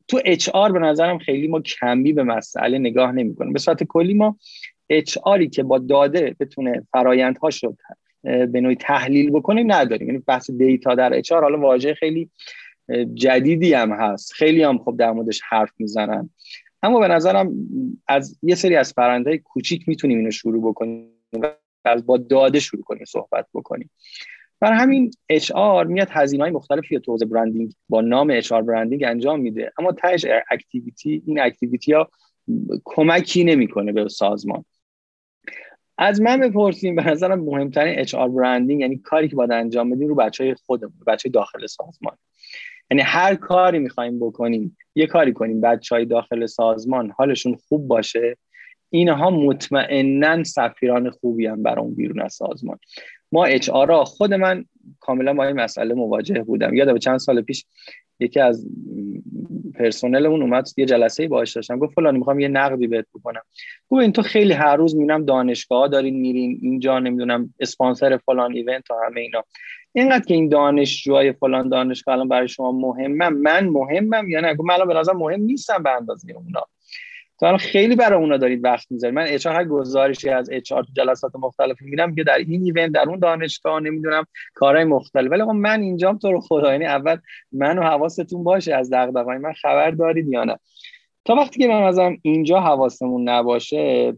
تو HR به نظرم خیلی ما کمی به مسئله نگاه نمی کنیم به صورت کلی ما HR که با داده بتونه فرایندهاش رو به نوعی تحلیل بکنیم نداریم. یعنی بحث data در HR حالا واژه خیلی جدیدی هم هست. خیلی هم خب در موردش حرف می‌زنن. اما به نظرم از یه سری از فرآیندهای کوچیک می‌تونیم اینو شروع بکنیم از با داده شروع کنیم صحبت بکنیم. بر همین HR میاد هزینه های مختلفی تو حوزه برندینگ با نام HR branding انجام میده. اما تهش activity این activity ها کمکی نمی‌کنه به سازمان. از من بپرسیم به نظرم مهمترین HR branding یعنی کاری که باید انجام بدیم رو بچه های خودمون بچه داخل سازمان. یعنی هر کاری می‌خوایم بکنیم یه کاری کنیم بچه داخل سازمان حالشون خوب باشه اینها مطمئنا سفیران خوبی هم برای بیرون از سازمان. ما اچ آر خود من کاملا با این مسئله مواجه بودم. یادم چند سال پیش یکی از پرسنلمون اومد یه جلسه باهاش داشتم. گفت فلانی می‌خوام یه نقدی بهت بکنم. گفت این تو خیلی هر روز می‌بینم دانشگاه دارین میرین اینجا نمی‌دونم اسپانسر فلان ایونت و همه اینا. اینقدر که این دانشجوهای فلان دانشگاه الان برای شما مهمم من مهمم یا نه؟ من الان به نظر مهم نیستم به اندازه اونا. تو خیلی برای اونا دارید وقت می‌ذارید. من اچ هر گزارشی از اچ تو جلسات مختلف می‌بینم که در این ایونت در اون دانشگاه نمی‌دونم کارهای مختلف. ولی من اینجام تو رو خدا یعنی اول منو حواستون باشه از دغدغه‌های من خبر دارید یا نه. تا وقتی که من ازم اینجا حواسمون نباشه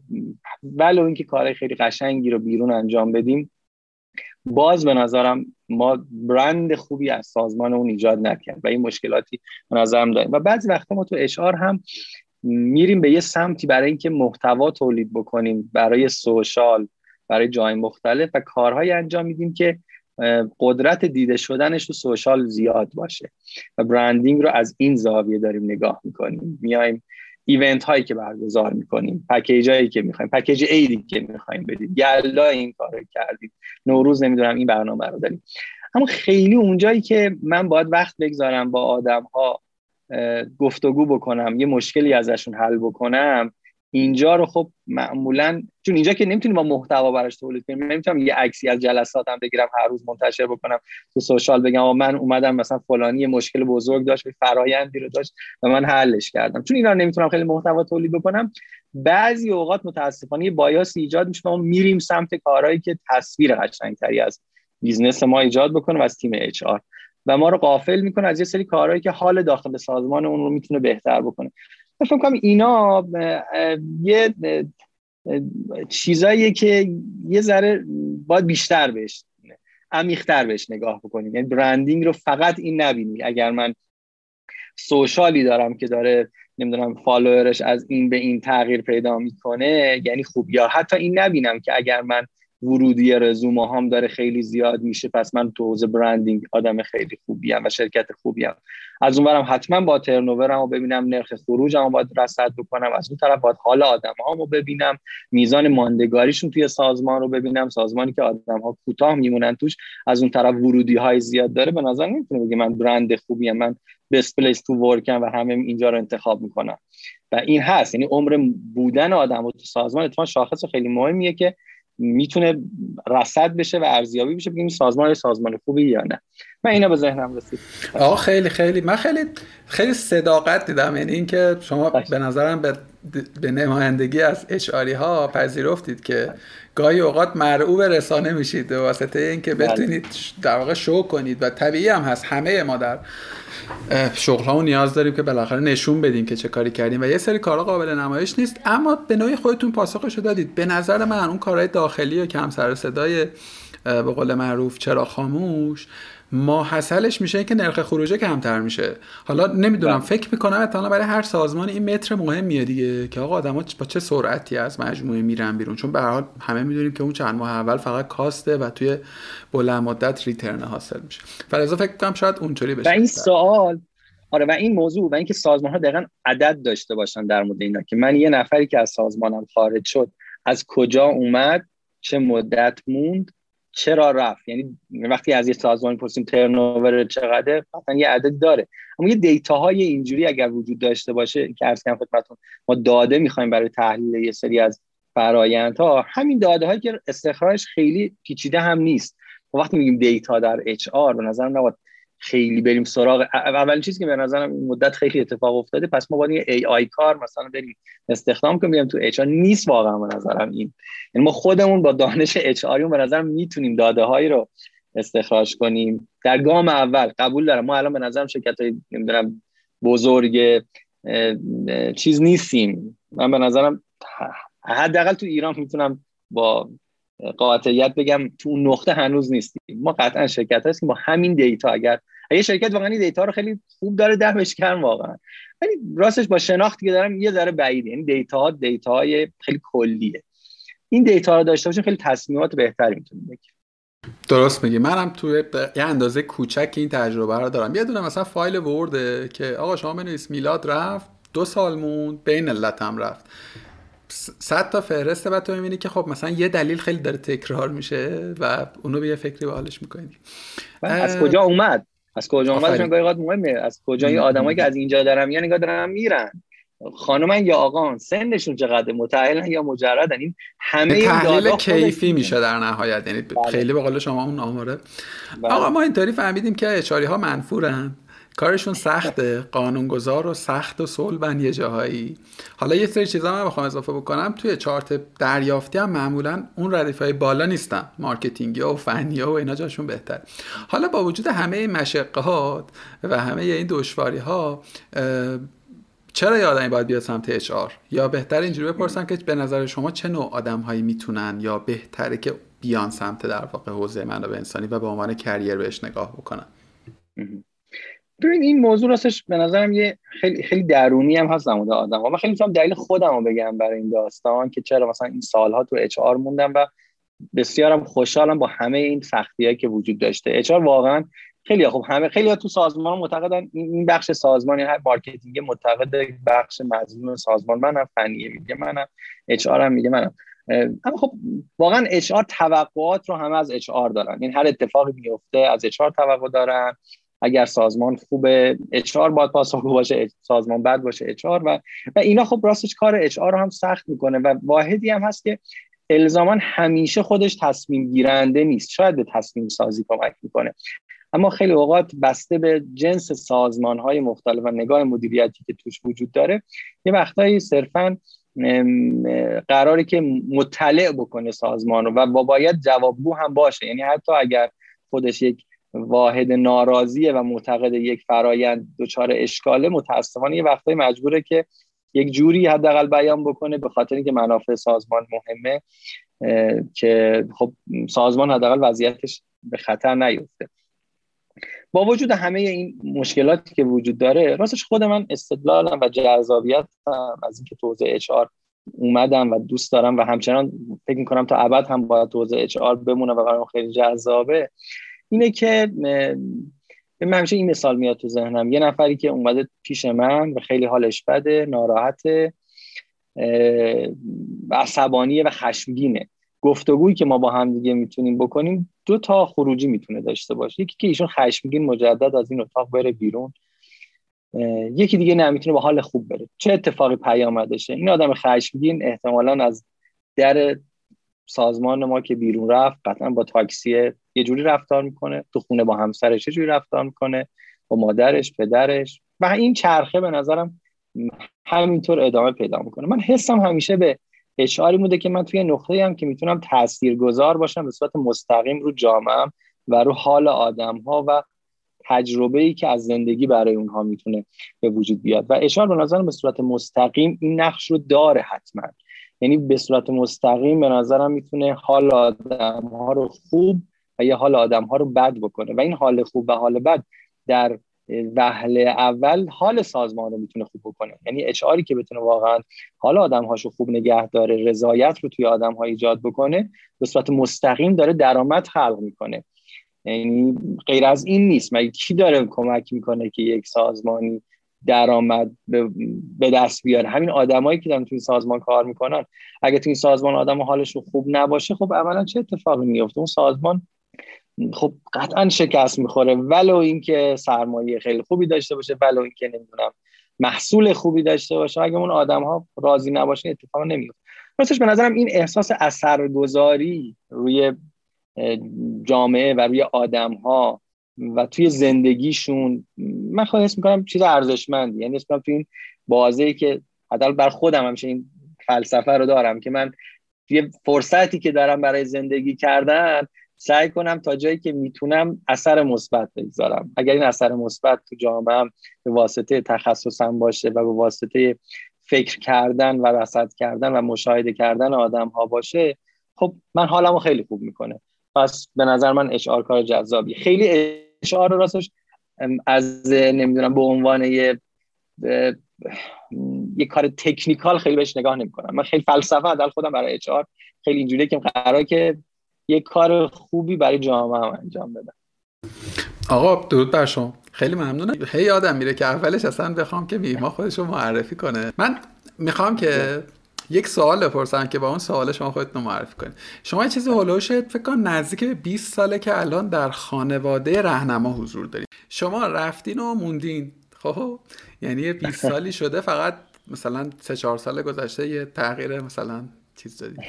ولو اینکه کارهای خیلی قشنگی رو بیرون انجام بدیم باز به نظرم ما برند خوبی از سازمان اون ایجاد نکرد و این مشکلاتی به نظرم داریم. و بعضی وقتا ما تو اشعار هم میریم به یه سمتی برای اینکه محتوا تولید بکنیم برای سوشال برای جای مختلف و کارهایی انجام میدیم که قدرت دیده شدنش تو سوشال زیاد باشه و برندینگ رو از این زاویه داریم نگاه می‌کنیم. میایم ایونت هایی که برگزار می‌کنیم پکیج هایی که می‌خوایم پکیج ایدی که می‌خوایم بدیم گلا این کار کردیم نوروز نمی‌دونم این برنامه رو داریم. اما خیلی اونجایی که من باید وقت بگذارم با آدم ها گفتگو بکنم یه مشکلی ازشون حل بکنم اینجا رو خب معمولا چون اینجا که نمی‌تونیم با محتوا براش تولید کنیم نمی‌تونم یه عکسی از جلساتم بگیرم هر روز منتشر بکنم تو سوشال بگم من اومدم مثلا فلانی یه مشکل بزرگ داشت فرایندی رو داشت و من حلش کردم. چون اینا نمی‌تونم خیلی محتوا تولید بکنم بعضی اوقات متاسفانه یه bias ایجاد میشه ما میریم سمت کارهایی که تصویر قشنگتری از business ما ایجاد بکنه و از تیم HR و ما رو غافل می‌کنه از یه سری کارهایی که حال داخل سازمان اون رو می‌تونه بهتر بکنه. فکر کنم اینا یه چیزاییه که یه ذره باید بیشتر بهش عمیق‌تر بهش نگاه بکنیم. یعنی برندینگ رو فقط این نبینی. اگر من سوشالی دارم که داره نمی‌دونم فالوورش از این به این تغییر پیدا می‌کنه یعنی خوب. یا حتی این نبینم که اگر من ورودی رزومه هم داره خیلی زیاد میشه. پس من تو حوزه برندینگ آدم خیلی خوبی و شرکت خوبی هم. از اونورم حتما با ترنوورم رو ببینم نرخ خروجم باید رصد بکنم. از اون طرف باید حال آدم رو ببینم. میزان ماندگاریشون توی سازمان رو ببینم. سازمانی که آدم ها کوتاه میمونن توش از اون طرف ورودی های زیاد داره. به نظر نمی‌تونه بگه من برند خوبی هم. من بست پلیس تو ورکم و همه اینجا رو انتخاب می‌کنم. و این هست. یعنی عمر بودن آدم تو سازمان اتفاقا شاخص خیلی مهمیه که می‌تونه رصد بشه و ارزیابی بشه. بگیم سازمان سازمان خوبی یا نه. من اینا به ذهنم رسید. آقا خیلی خیلی. من خیلی خیلی صداقت دیدم. یعنی اینکه شما به نظرم به به نمایندگی از اشعاری ها پذیرفتید که گاهی اوقات مرعوب رسانه میشید به واسطه اینکه بله. بتونید در واقع شو کنید و طبیعی هم هست. همه ما در شغل نیاز داریم که بالاخره نشون بدیم که چه کاری کردیم و یه سری کارا قابل نمایش نیست. اما به نوعی خودتون پاسخش دادید. به نظر من اون کارهای داخلی و کم سر صدای به قول معروف چرا خاموش ما حاصلش میشه که نرخ خروجه کمتر میشه. حالا نمی‌دونم بله. فکر می‌کنم اتفاقا برای هر سازمان این متر مهمیه دیگه که آقا آدما با چه سرعتی از مجموعه میرن بیرون؟ چون به هر حال همه می‌دونیم که اون چند ماه اول فقط کاسته و توی بلند مدت ریترن حاصل میشه. فلزا فکر کنم شاید اونطوری بشه. و این سوال آره و این موضوع و اینکه سازمان ها دقیقا عدد داشته باشن در مورد اینا که من یه نفری که از سازمانم خارج شد از کجا اومد چه مدت موند چرا رفت؟ یعنی وقتی از یه سازمان پرسیم ترنوور چقدر مثلا یه عددی داره. اما یه دیتا های اینجوری اگر وجود داشته باشه که عرض کنم خدمتتون ما داده می‌خوایم برای تحلیل یه سری از فرآیندها همین داده هایی که استخراجش خیلی پیچیده هم نیست. وقتی میگیم دیتا در HR به نظر نباید خیلی بریم سراغ. اولین چیزی که به نظرم این مدت خیلی اتفاق افتاده پس ما باید یه AI کار مثلا بریم استخدام کنیم بریم تو HR نیست واقعا به نظرم این. یعنی ما خودمون با دانش HR به نظرم می‌تونیم داده هایی رو استخراج کنیم. در گام اول قبول دارم. ما الان به نظرم شرکت های نمی‌دونم بزرگ چیز نیستیم. من به نظرم حداقل تو ایران می‌تونم با قاطعیت بگم تو اون نقطه هنوز نیستیم. ما قطعا شرکت هستیم با همین دیتا اگر یه شرکت واقعا دیتا رو خیلی خوب داره دفعش کردن واقعا. ولی راستش با شناختی که دارم یه ذره بعیده. یعنی دیتا ها دیتا های خیلی کلیه. این دیتا رو داشته باشیم خیلی تصمیمات بهتری می‌تونیم بگیریم. درست میگی. منم توی یه اندازه کوچک این تجربه رو دارم. یه دونه مثلا فایل Word ـه که آقا شما بنویس میلاد رفت دو سال موند به این علت هم رفت. صد تا فهرسته بعد تو می‌بینی که خب مثلا یه دلیل خیلی داره تکرار میشه و اونو به یه فکری به حالش می‌کنی. از کجا اومد؟ از کجا اومد؟ چون مهمه. از کجا این آدمایی که از اینجا دارن یا نگاه دارن میرن. خانم یا آقان سنشون چقدر متعهلن یا مجردن؟ این همه این تحلیل کیفی میشه در نهایت. یعنی بله. خیلی به قول شما اون آماره. بله. آقا ما اینطوری فهمیدیم که اچاری ها منفورن. کارشون سخته قانونگذار و سخت و صلبن یه جاهایی. حالا یه سری چیزا من بخوام اضافه بکنم. توی چارت دریافتی هم معمولا اون ردیف های بالا نیستن. مارکتینگی و فنی و اینا جاشون بهتر حالا با وجود همه این مشقات و همه این دشواری ها چرا یه آدمی باید بیاد سمت HR یا بهتر اینجوری بپرسم که به نظر شما چه نوع آدم هایی می‌تونن یا بهتره که بیان سمت در واقع حوزه منابع انسانی و به عنوان career بهش نگاه بکنن؟ ببین این موضوع راستش به نظرم یه خیلی خیلی درونی هم هست نموده آدم ها. من خیلی می‌تونم دلیل خودم رو بگم برای این داستان که چرا مثلا این سالها تو HR موندم و بسیارم خوشحالم با همه این سختی که وجود داشته. HR واقعا خیلی خوب همه خیلی تو سازمان معتقدن این بخش سازمان هر مارکتینگ معتقد بخش مظلوم سازمان منم فنیه میگه منم HR هم میگه منم. اما خب واقعا HR توقعات رو همه از HR دارن. این هر اتفاقی میفته از اچ توقع دارن. اگر سازمان خوبه اچ آر باید پاسخگو باشه سازمان بد باشه اچ و و اینا خب راستش کار اچ رو هم سخت می‌کنه و واحدی هم هست که الزاما همیشه خودش تصمیم گیرنده نیست. شاید به تصمیم سازی کمک می‌کنه. اما خیلی اوقات بسته به جنس سازمان های مختلف و نگاه مدیریتی که توش وجود داره یه وقتایی صرفا قراری که مطلع بکنه سازمان رو و با باید جوابگو هم باشه. یعنی حتی اگر خودش یک واحد ناراضیه و معتقد یک فرایند دچار اشکاله. متاسفانه یه وقتایی مجبوره که یک جوری حداقل بیان بکنه به خاطر اینکه منافع سازمان مهمه که خب سازمان حداقل وضعیتش به خطر نیفته. با وجود همه این مشکلاتی که وجود داره راستش خود من استدلالم و جذابیت از اینکه توزیع اچ اومدم و دوست دارم و همچنان فکر می‌کنم تا ابد هم باید توزیع اچ بمونه و برام خیلی جذابه. اینه که من همیشه این مثال میاد تو ذهنم. یه نفری که اومده پیش من و خیلی حالش بده ناراحته عصبانیه و خشمگینه. گفتگویی که ما با هم دیگه می‌تونیم بکنیم دو تا خروجی می‌تونه داشته باشه. یکی که ایشون خشمگین مجدد از این اتاق بره بیرون. یکی دیگه نه می‌تونه با حال خوب بره. چه اتفاقی پیامدشه این آدم خشمگین احتمالا از در سازمان ما که بیرون رفت قطعا با تاکسی یه جوری رفتار می‌کنه تو خونه با همسرش یه جوری رفتار می‌کنه با مادرش پدرش و این چرخه به نظرم همینطور ادامه پیدا می‌کنه. من حسم همیشه به اشعاری بوده که من توی نقطه هم که می‌تونم تاثیرگذار باشم به صورت مستقیم رو جامعه و رو حال آدم ها و تجربه ای که از زندگی برای اونها می‌تونه به وجود بیاد. و اشعار به نظرم به صورت مستقیم این نقش رو داره حتما. یعنی به صورت مستقیم به نظرم می‌تونه حال آدم ها رو خوب و یه حال آدم ها رو بد بکنه. و این حال خوب و حال بد در وهله اول حال سازمان رو می‌تونه خوب بکنه. یعنی اشعاری که بتونه واقعا حال آدم هاشو خوب نگه داره رضایت رو توی آدم ها ایجاد بکنه به صورت مستقیم داره درآمد خلق می‌کنه. یعنی غیر از این نیست. مگه کی داره کمک می‌کنه که یک سازمانی درآمد به دست بیاره؟ همین آدمایی که دارن توی سازمان کار می‌کنن. اگه توی سازمان آدم حالش خوب نباشه خب اولا چه اتفاقی میفته اون سازمان خب قطعا شکست می‌خوره. ولو اینکه سرمایه خیلی خوبی داشته باشه ولو اینکه نمی‌دونم محصول خوبی داشته باشه. اگه اون آدم ها راضی نباشه اتفاق نمیفته راستش به نظرم این احساس اثرگذاری روی جامعه و روی آدم ها و توی زندگیشون من خواهی اسم می‌کنم چیز ارزشمندی. یعنی اسم توی این بازه که حداقل بر خودم همیشه این فلسفه رو دارم که من توی فرصتی که دارم برای زندگی کردن سعی کنم تا جایی که می‌تونم اثر مثبت بگذارم. اگر این اثر مثبت تو جامعه به واسطه تخصصم باشه و به واسطه فکر کردن و رصد کردن و مشاهده کردن آدم ها باشه خب من حالمو خیلی خوب می‌کنه. پس به نظر من اشعار کار جذابی خیلی اشعار راستش از نمی‌دونم به عنوان یه یه کار تکنیکال خیلی بهش نگاه نمی‌کنم. من خیلی فلسفه دل خودم برای اچ خیلی اینجوریه که قرار که یک کار خوبی برای جامعه هم انجام بدم آقا درود بر شما. خیلی ممنونم. هی یادم میره که اولش اصلا بخوام که میما خودش رو معرفی کنه. من می‌خوام که یک سوال بپرسم که با اون سوال شما خودتون معرفی کنید. شما یه چیزی هولوش فکر کنم نزدیک به 20 ساله که الان در خانواده رهنما حضور دارید. شما رفتین و موندین. خب یعنی 20 <laughs> سالی شده فقط مثلا 3 4 سال گذشته یه تغییر مثلا چیز دادید.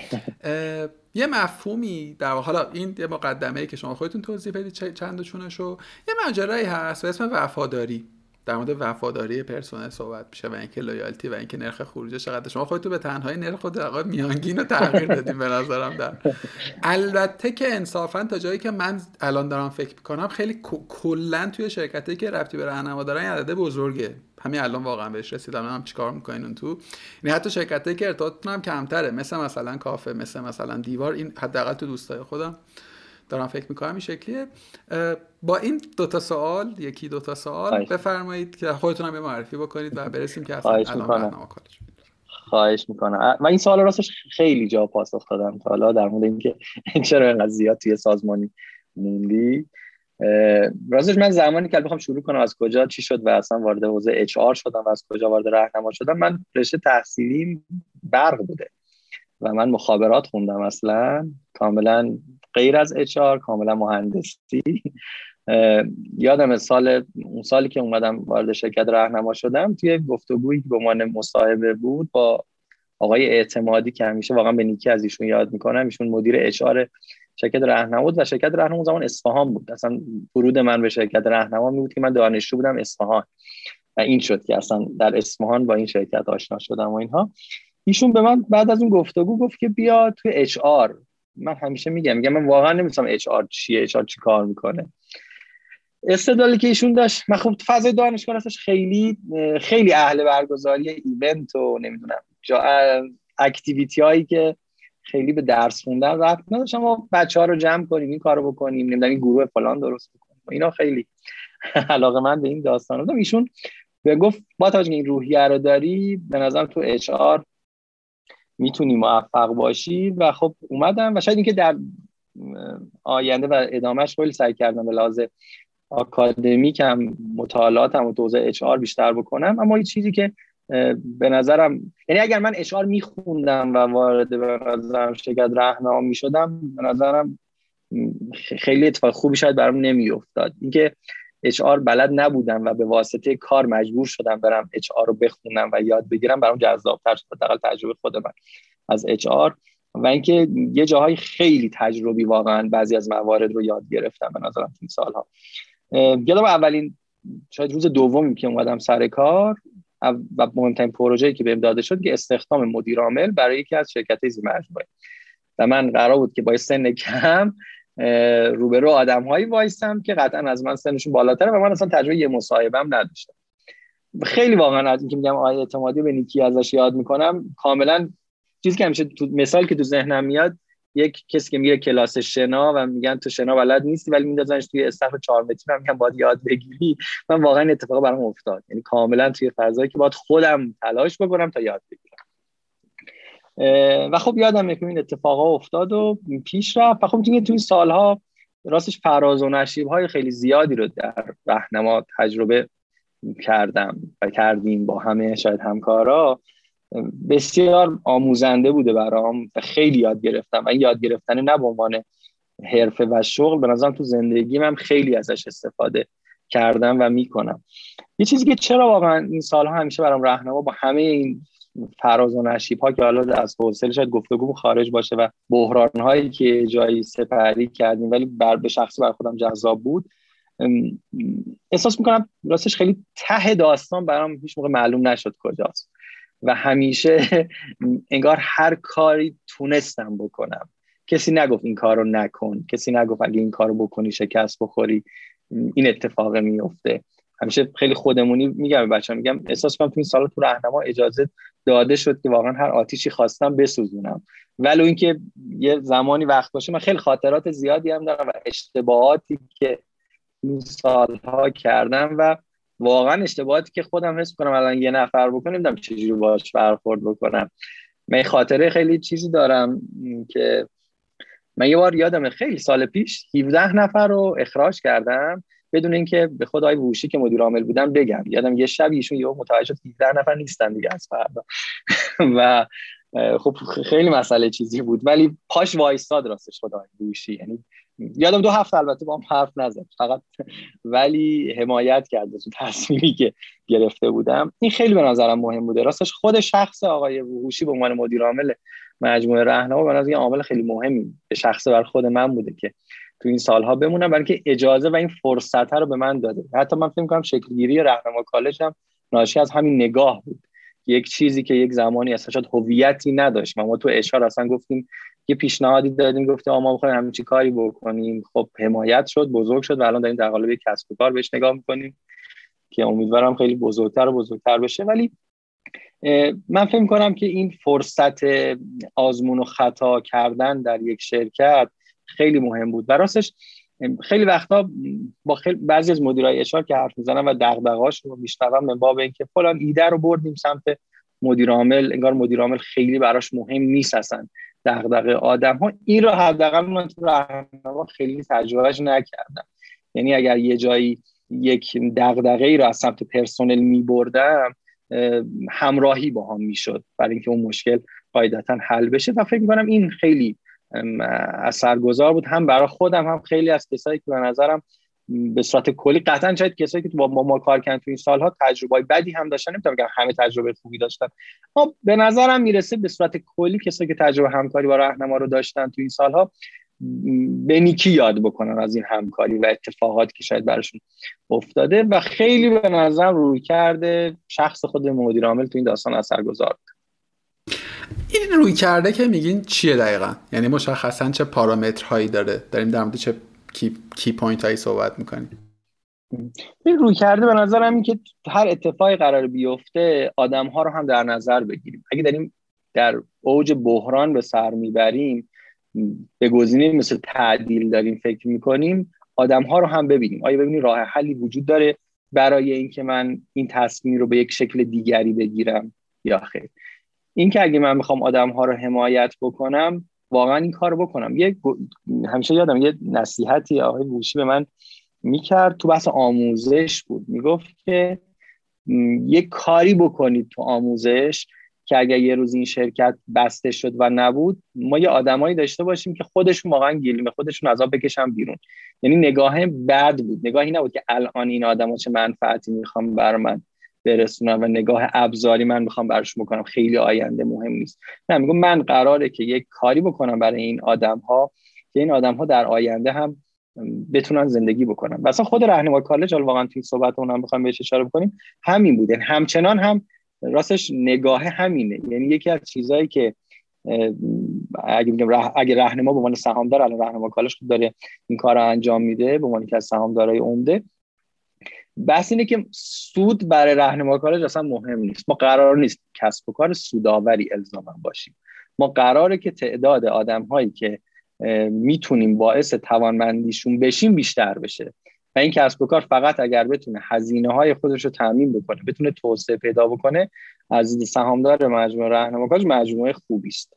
<laughs> یه مفهومی در حالا این یه مقدمه ای که شما خودتون توضیح بدید چند چونشو یه ماجرایی هست به اسم وفاداری. در مورد وفاداری پرسنل صحبت میشه و اینکه لویالتی و اینکه نرخ خروج چقدر. شما خودتون به تنهایی نرخ خود آقا میانگین رو تغییر دادیم به نظرم در. البته که انصافا تا جایی که من الان دارم فکر می‌کنم خیلی کلا توی شرکتی که رفتی به راهنما دارن عدد بزرگه. همین الان واقعا بهش رسیدم هم چیکار می‌کنین اون تو. یعنی حتی شرکتی که ارتباطتون هم کمتره مثل مثلا کافه مثل مثلا دیوار این حداقل تو دوستای خودم دارم فکر می‌کنم این شکلیه. با این دوتا سوال یکی دوتا سوال بفرمایید که خودتون هم معرفی بکنید و برسیم که اصلا الان خواهش می‌کنم. من این سوال راستش خیلی جا پاسخ دادم تا حالا در مورد اینکه <laughs> چرا اینقدر زیاد توی سازمانی موندی. راستش من زمانی که بخوام شروع کنم از کجا چی شد و اصلا وارد حوزه اچ آر شدم و از کجا وارد راهنما شدم من رشته تحصیلی برق بوده و من مخابرات خوندم اصلا کاملا غیر از اچ آر کاملا مهندسی. یادم سال اون سالی که اومدم وارد شرکت راهنما شدم توی گفتگویی که به عنوان مصاحبه بود با آقای اعتمادی که همیشه واقعا به نیکی از ایشون یاد می‌کنم ایشون مدیر اچ شرکت راهنما بود و شرکت راهنما زمان اصفهان بود. اصلا ورود من به شرکت راهنما می بود که من دانشجو بودم اصفهان. و این شد که اصلا در اصفهان با این شرکت آشنا شدم و اینها. ایشون به من بعد از اون گفتگو گفت که بیا توی HR. من همیشه میگم میگم من واقعا نمی‌دونم HR چیه HR چی کار می‌کنه. استدلالی که ایشون داشت من خب فضای دانشگاه هستش خیلی خیلی اهل برگزاری event و نمی‌دونم جا activity هایی که خیلی به درس خوندن ربط نداشت ما بچه ها رو جمع کنیم این کارو بکنیم نمی‌دونم این گروه فلان درست بکنیم. اینا خیلی <laughs> علاقه من به این داستان بودم ایشون به گفت با توجه این روحیه رو داری به نظرم تو اچ آر می‌تونی موفق باشی. و خب اومدم و شاید اینکه در آینده و ادامهش خیلی سعی کردم به لحاظ آکادمیک هم مطالعاتم و دوزه اچ آر بیشتر بکنم. اما یه چیزی که به نظرم یعنی اگر من اشعار میخوندم و وارد به نظرم شرکت رهنما می‌شدم به نظرم خیلی اتفاق خوبی شاید برام نمیافتاد. اینکه آر بلد نبودم و به واسطه کار مجبور شدم برم اچ رو بخونم و یاد بگیرم برام جذابتر شد حداقل تجربه خود من از اچ و اینکه یه جاهای خیلی تجربی واقعا بعضی از موارد رو یاد گرفتم به نظرم این سالها. یادم اولین شاید روز دومی که اومدم سر کار و مهمترین پروژه‌ای که بهم داده شد که استخدام مدیر عامل برای یکی از شرکت‌های زیر مجموعه و من قرار بود که با سن کم روبرو آدمهایی وایسم که قطعا از من سنشون بالاتره و من اصلا تجربه یه مصاحبم نداشتم. خیلی واقعا از اینکه میگم آیه اعتمادی به نیکی ازش یاد می‌کنم کاملا چیزی که همیشه تو مثال که تو ذهنم میاد یک کسی که میره کلاس شنا و میگن تو شنا بلد نیستی ولی میندازنش توی استخر 4 متری و میگن باید یاد بگیری. من واقعا اتفاق برام افتاد. یعنی کاملا توی فضایی که باید خودم تلاش بکنم تا یاد بگیرم. و خب یادم که این اتفاقا افتاد و پیش رفت. و خب توی توی سالها راستش فراز و نشیب های خیلی زیادی رو در راهنما تجربه کردم و کردیم با همه شاید همکارا. بسیار آموزنده بوده برام و خیلی یاد گرفتم. و یاد گرفتن نه به عنوان حرفه و شغل به نظرم تو زندگی من خیلی ازش استفاده کردم و می‌کنم. یه چیزی که چرا واقعا این سالها همیشه برام راهنما با همه این فراز و نشیب ها که حالا از حوصله شاید گفتگو خارج باشه و بحران هایی که جایی سپری کردیم ولی بر به شخصی بر خودم جذاب بود احساس می‌کنم راستش خیلی ته داستان برام هیچ موقع معلوم نشد کجاست. و همیشه <laughs> انگار هر کاری تونستم بکنم. کسی نگفت این کار رو نکن. کسی نگفت اگه این کار رو بکنی شکست بخوری این اتفاق میفته. همیشه خیلی خودمونی میگم بچه میگم احساس کنم تو این سال تو راهنما اجازه داده شد که واقعا هر آتیشی خواستم بسوزونم. ولو اینکه یه زمانی وقت باشه من خیلی خاطرات زیادی هم دارم و اشتباهاتی که این سالها کردم و واقعا اشتباهاتی که خودم حس کنم الان یه نفر بکنم نمی‌دونم چجوری باش برخورد بکنم. من خاطره خیلی چیزی دارم که من یه بار یادم خیلی سال پیش 17 نفر رو اخراج کردم بدون اینکه به خود ووشی که مدیر عامل بودم بگم. یادم یه شب ایشون یه متوجه شد 17 نفر نیستن دیگه از فردا. <laughs> و خب خیلی مسئله چیزی بود. ولی پاش وایستاد راستش خدا ووشی یعنی یادم دو هفته البته با هم حرف نزد. فقط ولی حمایت کرد تو تصمیمی که گرفته بودم. این خیلی به نظرم مهم بوده. راستش خود شخص آقای وحوشی به عنوان مدیر عامل مجموعه راهنما به نظر عامل خیلی مهمی به شخص بر خود من بوده که تو این سالها بمونم برای اینکه اجازه و این فرصت رو به من داده. حتی من فکر می‌کنم شکلگیری راهنما کالج هم ناشی از همین نگاه بود. یک چیزی که یک زمانی اصلا شاید هویتی نداشت. ما تو اشار اصلا گفتیم یه پیشنهادی دادیم گفته ما می‌خوایم چی کاری بکنیم. خب حمایت شد بزرگ شد و الان داریم در قالب کسب و کار بهش نگاه می‌کنیم که امیدوارم خیلی بزرگتر و بزرگتر بشه. ولی من فکر کنم که این فرصت آزمون و خطا کردن در یک شرکت خیلی مهم بود. و راستش خیلی وقتا با خیلی بعضی از مدیرای اشار که حرف می‌زنن و دغدغه‌هاشون رو میشنوم من باب اینکه فلان ایده رو بردیم سمت مدیر عامل. انگار مدیر عامل خیلی براش مهم نیست اصلا. دغدغه آدم ها این رو حداقل من تو راهنما خیلی تجربهش نکردم. یعنی اگر یه جایی یک دغدغه ای رو از سمت پرسنل می بردم همراهی با هم می‌شد. برای اینکه اون مشکل قاعدتا حل بشه. و فکر می‌کنم این خیلی اثرگذار بود. هم برای خودم هم خیلی از کسایی که به نظرم به صورت کلی. قطعا شاید کسایی که با ما کار کردن تو این سالها تجربه بدی هم داشتن نمی‌تونم بگم همه تجربه خوبی داشتن. اما به نظرم می‌رسه به صورت کلی کسایی که تجربه همکاری با راهنما رو داشتن تو این سالها به نیکی یاد بکنن از این همکاری و اتفاقاتی که شاید براشون افتاده. و خیلی به نظر رویکرد شخص خود مدیر عامل تو این داستان اثرگذار این رویکرده که میگین چیه دقیقا؟ یعنی مشخصا چه پارامترهایی داره؟ داریم در مورد چه key, key point هایی صحبت می‌کنیم این رویکرده به نظرم این که هر اتفاقی قرار بیفته آدم ها رو هم در نظر بگیریم. اگه داریم در اوج بحران به سر می‌بریم به گزینه مثل تعدیل داریم فکر می‌کنیم آدم ها رو هم ببینیم. آیا ببینیم راه حلی وجود داره برای اینکه من این تصمیم رو به یک شکل دیگری بگیرم یا خیر؟ این که اگه من می‌خوام آدم ها رو حمایت بکنم واقعا این کار بکنم. یه همیشه یادم یه نصیحتی آقای بوشی به من می‌کرد تو بحث آموزش بود. می‌گفت که یه کاری بکنید تو آموزش که اگر یه روز این شرکت بسته شد و نبود ما یه آدمایی داشته باشیم که خودشون واقعا گلیم خودشون عذاب بکشن بیرون. یعنی نگاه بد بود. نگاهی نبود که الان این آدما چه منفعتی می‌خوام بر من. برسونم و نگاه ابزاری من می‌خوام براش بکنم. خیلی آینده مهم نیست. نه میگم من قراره که یک کاری بکنم برای این آدم ها که این آدم ها در آینده هم بتونن زندگی بکنن. و اصلا خود راهنمای کالج حالا واقعا توی صحبت اونم بخوام بهش اشاره بکنیم همین بوده. همچنان هم راستش نگاه همینه. یعنی یکی از چیزهایی که اگه بگم اگه راهنما به عنوان سهامدار الان راهنما کالج داره این کار رو انجام میده به عنوان که از سهامدارای عمده بحث اینه که سود برای راهنما کالج اصلا مهم نیست. ما قرار نیست کسب و کار سوداوری الزاما باشیم. ما قراره که تعداد آدم هایی که می‌تونیم باعث توانمندیشون بشیم بیشتر بشه. و این کسب و کار فقط اگر بتونه هزینه های خودش رو تعمین بکنه بتونه توسعه پیدا بکنه از سهامدار مجموعه راهنما کالج مجموعه خوبی است.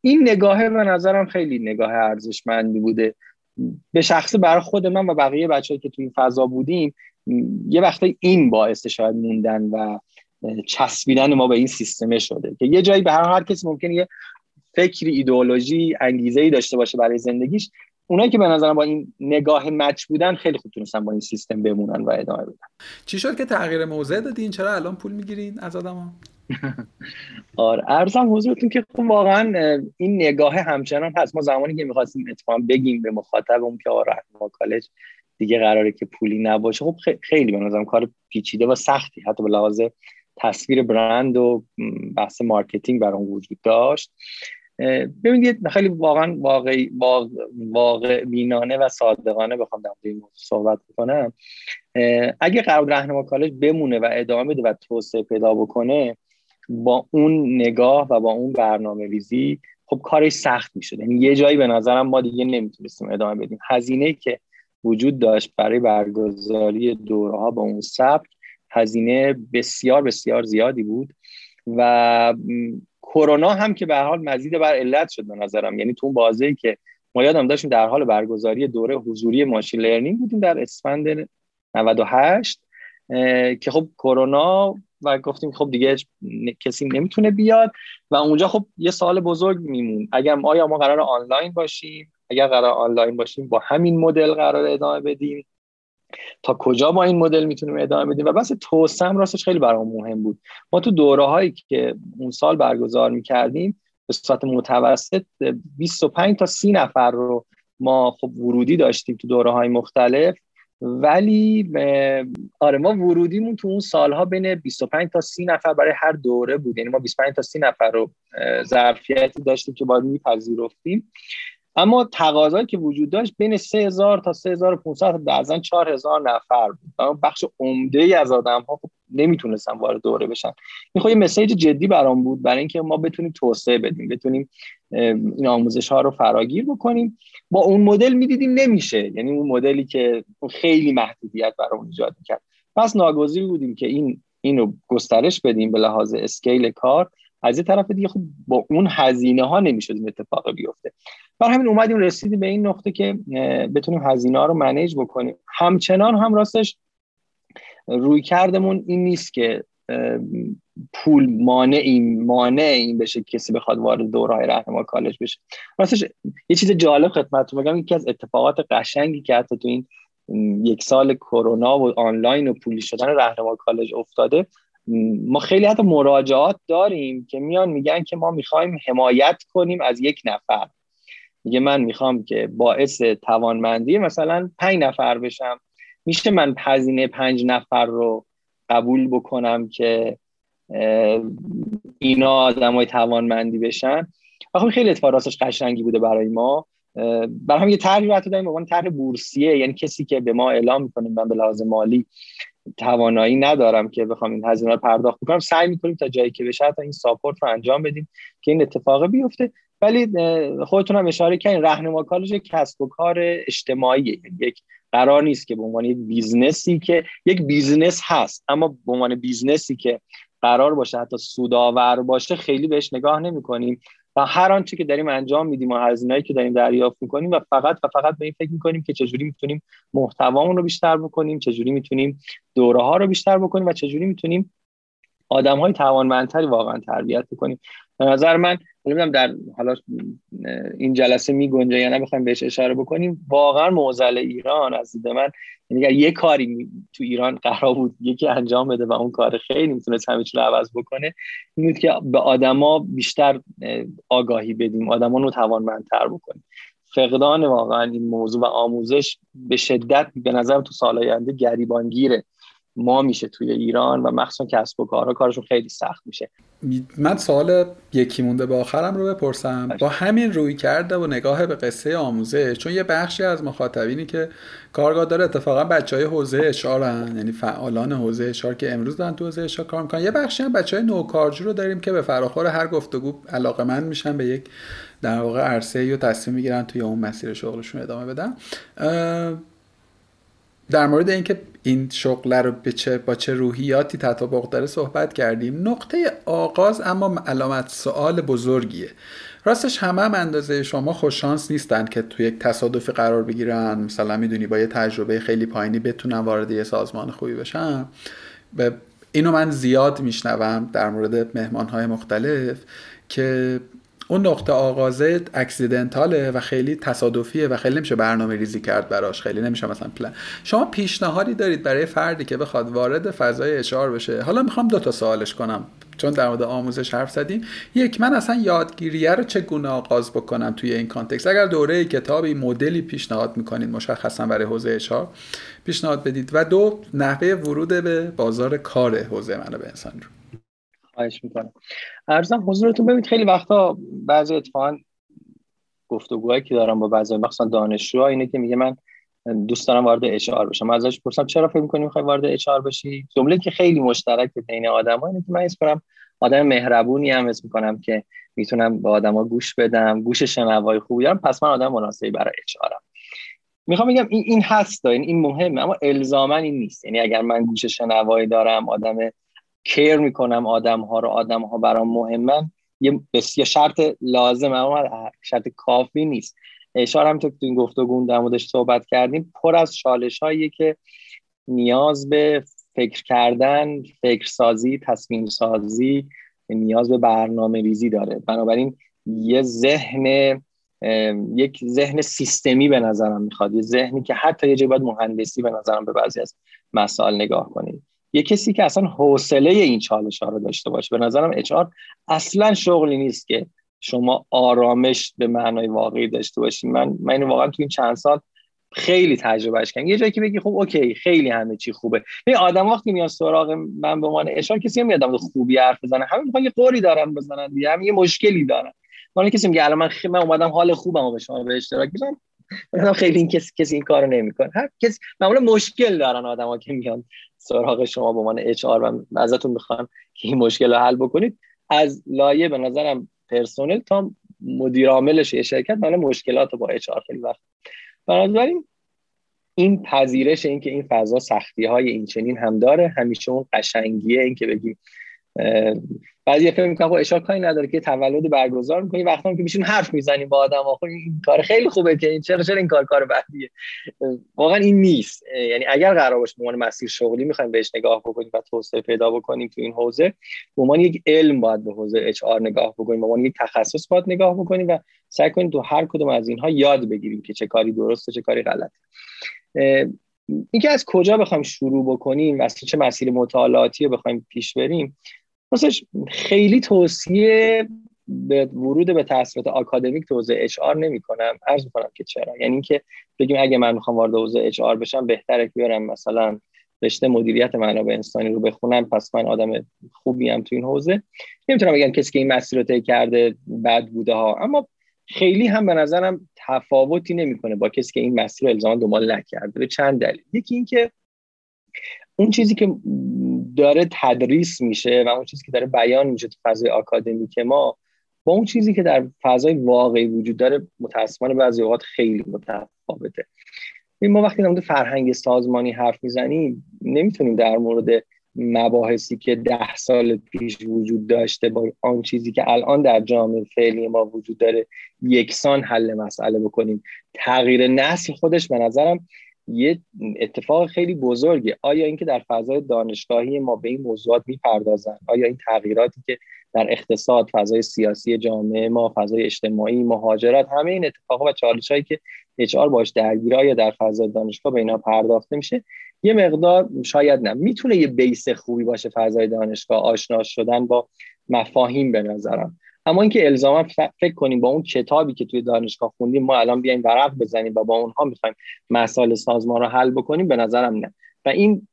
این نگاهه به نظرم خیلی نگاه ارزشمندی بوده. به شخصه برای خود من و بقیه بچه‌ای که تو این فضا بودیم یه وقتی این باعث شاید موندن و چسبیدن ما به این سیستمه شده که یه جایی به هر هر کسی ممکنه یه فکری ایدئولوژی انگیزه ای داشته باشه برای زندگیش. اونایی که به نظرم با این نگاه مچ بودن خیلی خوب تونستن با این سیستم بمونن و ادامه بدن. چی شد که تغییر موضع دادین؟ چرا الان پول می‌گیرین از آدما <laughs> آره. عرضم حضورتون که خب واقعا این نگاه همچنان هست. ما زمانی که می‌خواستیم اتفاقا بگیم به مخاطبمون که آره ما کالج دیگه قراره که پولی نباشه خب خیلی به نظرم کار پیچیده و سختی. حتی به لحاظ تصویر برند و بحث مارکتینگ برام وجود داشت. ببینید خیلی واقعا واقعی واقع بینانه و صادقانه بخوام در این صحبت کنم اگه قرار راهنما کالج بمونه و ادامه بده و توسعه پیدا بکنه با اون نگاه و با اون برنامه ریزی خب کارش سخت می‌شد. یعنی یه جایی به نظرم ما دیگه نمی‌تونستیم ادامه بدیم. هزینه که وجود داشت برای برگزاری دوره ها با اون سبک هزینه بسیار بسیار زیادی بود و کرونا هم که به حال مزید بر علت شد به نظرم. یعنی تو اون بازی که ما یادم داشتیم در حال برگزاری دوره حضوری ماشین لرنینگ بودیم در اسفند 98 که خب کرونا و گفتیم خب دیگه کسی نمی‌تونه بیاد و اونجا خب یه سال بزرگ میمون. اگر آیا ما قرار آنلاین باشیم؟ اگر قرار آنلاین باشیم با همین مدل قرار ادامه بدیم؟ تا کجا ما این مدل می‌تونیم ادامه بدیم؟ و بس توسم راستش خیلی برام مهم بود. ما تو دوره هایی که اون سال برگزار می‌کردیم به صورت متوسط 25 تا 30 نفر رو ما خب ورودی داشتیم تو دوره های مختلف. ولی آره ما ورودیمون تو اون سالها بین 25 تا 30 نفر برای هر دوره بود. یعنی ما 25 تا 30 نفر رو ظرفیتی داشتیم که باید میپذیرفتیم. اما تقاضایی که وجود داشت بین 3000 تا 3500 تا بعضا 4000 نفر بود. بخش عمده ای از آدم ها خب نمی‌تونستن وارد دوره بشن. این خب یه مسیج جدی برام بود برای اینکه ما بتونیم توسعه بدیم بتونیم این آموزش ها رو فراگیر بکنیم. با اون مدل می‌دیدیم نمیشه. یعنی اون مدلی که خیلی محدودیت برامون ایجاد می‌کرد. پس ناگزیر بودیم که این اینو گسترش بدیم به لحاظ اسکیل کار. از یه طرف دیگه خب با اون هزینه ها نمی‌شد این اتفاق بیفته. بر همین اومدیم رسیدیم به این نقطه که بتونیم هزینه ها رو منیج بکنیم. همچنان هم راستش روی کردمون این نیست که پول مانع این مانع این بشه کسی بخواد وارد دورهای رهنما کالج بشه. راستش یه چیز جالب خدمتتون بگم یکی از اتفاقات قشنگی که حتی تو این یک سال کرونا و آنلاین و پولی شدن رهنما کالج افتاده ما خیلی حتی مراجعات داریم که میان میگن که ما می‌خوایم حمایت کنیم از یک نفر. میگه من می‌خوام که باعث توانمندی مثلا پنج نفر بشم. میشه من هزینه پنج نفر رو قبول بکنم که اینا آدم های توانمندی بشن؟ و خب خیلی اتفاق راستش قشنگی بوده برای ما. برای هم یه طرحی حتی داریم به طرح بورسیه. یعنی کسی که به ما اعلام می‌کنیم من به لحاظ مالی توانایی ندارم که بخوام این هزینه رو پرداخت بکنم. سعی می‌کنیم تا جایی که بشه تا این ساپورت رو انجام بدیم که این اتفاق بیفته. ولی خودتون هم اشاره کردین راهنما کالج کسب و کار اجتماعی یک قرار نیست که به عنوان یک بیزنسی که یک بیزنس هست اما به عنوان بیزنسی که قرار باشه حتی سودآور باشه خیلی بهش نگاه نمی کنیم و هر آنچه که داریم انجام میدیم و هزینه‌ای که داریم دریافت می‌کنیم و فقط و فقط به این فکر می‌کنیم که چجوری می‌تونیم محتوامون رو بیشتر بکنیم چجوری می‌تونیم دوره ها رو بیشتر بکنیم و چجوری می‌تونیم آدم های توانمندتری واقعا تربیت بکنیم. به نظر من نمی‌دونم در حالا این جلسه می گنجه یا نه بخوایم بهش اشاره بکنیم. واقعا موزل ایران از دید من یعنی اگر یه کاری تو ایران قرار بود یکی انجام بده و اون کار خیلی می‌تونست همه رو عوض بکنه این بود که به آدما بیشتر آگاهی بدیم آدما رو توانمندتر بکنیم. فقدان واقعا این موضوع و آموزش به شدت به نظر تو سال آینده گریبانگیره. ما میشه توی ایران و مخصوصا کسب و کارها کارشون خیلی سخت میشه. من سوال یکی مونده به آخرم رو بپرسم. با همین روی کرده و نگاه به قصه آموزش چون یه بخشی از مخاطبینی که کارگاه داره اتفاقا بچه های حوزه اشارن یعنی فعالان حوزه اشار که امروز دارن تو حوزه اشار کار می‌کنن. یه بخشی هم بچه های نوکارجو رو داریم که به فراخور هر گفتگو علاقه من میشن به یک در واقع عرصه یا تصمیم می‌گیرن توی اون مسیر شغلشون ادامه بدن. در مورد اینکه این شغل رو به چه با چه روحیاتی تطابق داره صحبت کردیم. نقطه آغاز اما علامت سوال بزرگیه. راستش همه هم اندازه شما خوششانس نیستن که توی یک تصادفی قرار بگیرن. مثلا می‌دونی با یه تجربه خیلی پایینی بتونن وارد یه سازمان خوبی بشن. به اینو من زیاد میشنوم در مورد مهمان های مختلف که اون نقطه آغازه اکسیدنتاله و خیلی تصادفیه و خیلی نمیشه برنامه ریزی کرد براش. خیلی نمیشه مثلا پلان شما پیشنهادی دارید برای فردی که بخواد وارد فضای اشعار بشه؟ حالا می‌خوام دو تا سوالش کنم. چون در مورد آموزش حرف زدیم. یک من اصلا یادگیریه رو چگونه آغاز بکنم توی این context؟ اگر دوره کتابی مدلی پیشنهاد می‌کنید مشخصا برای حوزه HR پیشنهاد بدید. و دو نحوه ورود به بازار کار حوزه منابع انسانی رو. خواهش می‌کنم. عرضم حضورتون ببینید خیلی وقتا بعضی اتفاقا گفتگوهایی که دارم با بعضی مثلا دانشجوها اینه که میگه من دوست دارم وارد HR بشم. ازش پرسم چرا فکر می‌کنی می‌خوای وارد HR بشی؟ جمله که خیلی مشترک بین آدم‌ها اینه که من اسم کنم آدم مهربونی هم اسم می‌کنم که می‌تونم به آدما گوش بدم گوش شنوای خوبی دارم پس من آدم مناسبی برای اچ آرم. می‌خوام بگم این این هست این این مهمه اما الزاما این نیست. یعنی اگر من گوش شنوایی دارم آدم کیر می‌کنم آدم ها رو آدم ها برام مهمن. یه بسیار شرط لازم اما شرط کافی نیست. اشاره هم تو این گفتگو در موردش صحبت کردیم. پر از چالش هایی که نیاز به فکر کردن فکر سازی تصمیم سازی نیاز به برنامه ریزی داره. بنابراین یه ذهن یک ذهن سیستمی به نظرم می‌خواد. یه ذهنی که حتی یه جایی باید مهندسی به نظرم به بعضی از مسائل نگاه کنید یه کسی که اصلا حوصله این چالش ها رو داشته باشه. به نظرم اچار اصلا شغلی نیست که شما آرامش به معنای واقعی داشته باشید من من واقعا تو این چند سال خیلی تجربهش کردم. یه جایی که بگی خب اوکی خیلی همه چی خوبه. این آدم وقتی میاد سراغ من به عنوان اشار کسی نمیاد خوبی حرف بزنه. همه می‌خوان یه قوری دارن بزنن دیگه. هم یه مشکلی دارن. من کسی میگه الان من, خ... من اومدم حال خوبم به شما به اشتراک بزنم خیلی این کسی کسی این کارو نمی‌کنه. هر کسی معمولا مشکل دارن آدما که میان سراغ شما به عنوان اچ آر و ازتون می‌خوان که این مشکل رو حل بکنید. از لایه به نظرم پرسنل تا مدیر عاملش شرکت من مشکلات با اچ آر خیلی وقت. بنابراین این پذیرش این که این فضا سختی های این چنین هم داره همیشه اون قشنگیه این که بگیم بعضی فکر می‌کنن خب اشاره کاری نداره که تولد برگزار می‌کنی. وقتی که میشین حرف می‌زنیم با آدم خب این کار خیلی خوبه که چرا چرا این کار کار بعدیه؟ واقعا این نیست. یعنی اگر قرار باشه به مسیر شغلی می‌خوایم بهش نگاه بکنیم و توسعه پیدا بکنیم تو این حوزه به عنوان یک علم باید به حوزه اچ آر نگاه بکنیم به عنوان یک تخصص باید نگاه بکنیم و سعی کنیم تو هر کدوم از اینها یاد بگیریم که چه کاری درسته چه کاری غلطه. اینکه از کجا بخوایم شروع بکنیم و چه مسیر مطالعاتی رو بخوایم پیش بریم راستش خیلی توصیه به ورود به تحصیلات آکادمیک تو حوزه اچ آر نمی کنم عرض می‌کنم که چرا؟ یعنی اینکه بگیم اگه من می‌خوام وارد حوزه اچ آر بشم بهتره که بیارم مثلا رشته مدیریت منابع انسانی رو بخونم. پس من آدم خوبی هم تو این حوزه. نمی‌تونم بگم کسی که این مسیر رو طی کرده بد بوده ها. اما خیلی هم به نظرم تفاوتی نمی‌کنه با کسی که این مسیر رو الزاما دنبال نکرده. به چند دلیل. یکی اینکه اون چیزی که داره تدریس میشه و اون چیزی که داره بیان میشه تو فضای آکادمیک ما با اون چیزی که در فضای واقعی وجود داره متاسفانه بعضی اوقات خیلی متفاوته. ما وقتی در مورد فرهنگ سازمانی حرف می‌زنیم نمی‌تونیم در مورد مباحثی که ده سال پیش وجود داشته با آن چیزی که الان در جامعه فعلی ما وجود داره یکسان حل مسئله بکنیم. تغییر نسل خودش به نظرم یه اتفاق خیلی بزرگه. آیا اینکه در فضای دانشگاهی ما به این موضوعات می‌پردازن؟ آیا این تغییراتی که در اقتصاد فضای سیاسی جامعه ما فضای اجتماعی مهاجرت همه این اتفاقات و چالش هایی که اچ باش درگیره آیا در فضای دانشگاه به اینا پرداخته میشه؟ یه مقدار شاید نه. می‌تونه یه بیس خوبی باشه فضای دانشگاه آشنا شدن با مفاهیم به نظرم. اما اینکه الزاما فکر کنیم با اون کتابی که توی دانشگاه خوندیم ما الان بیایم ورق بزنیم و با اونها می‌خوایم مسائل سازمان رو حل بکنیم به نظرم نه. و این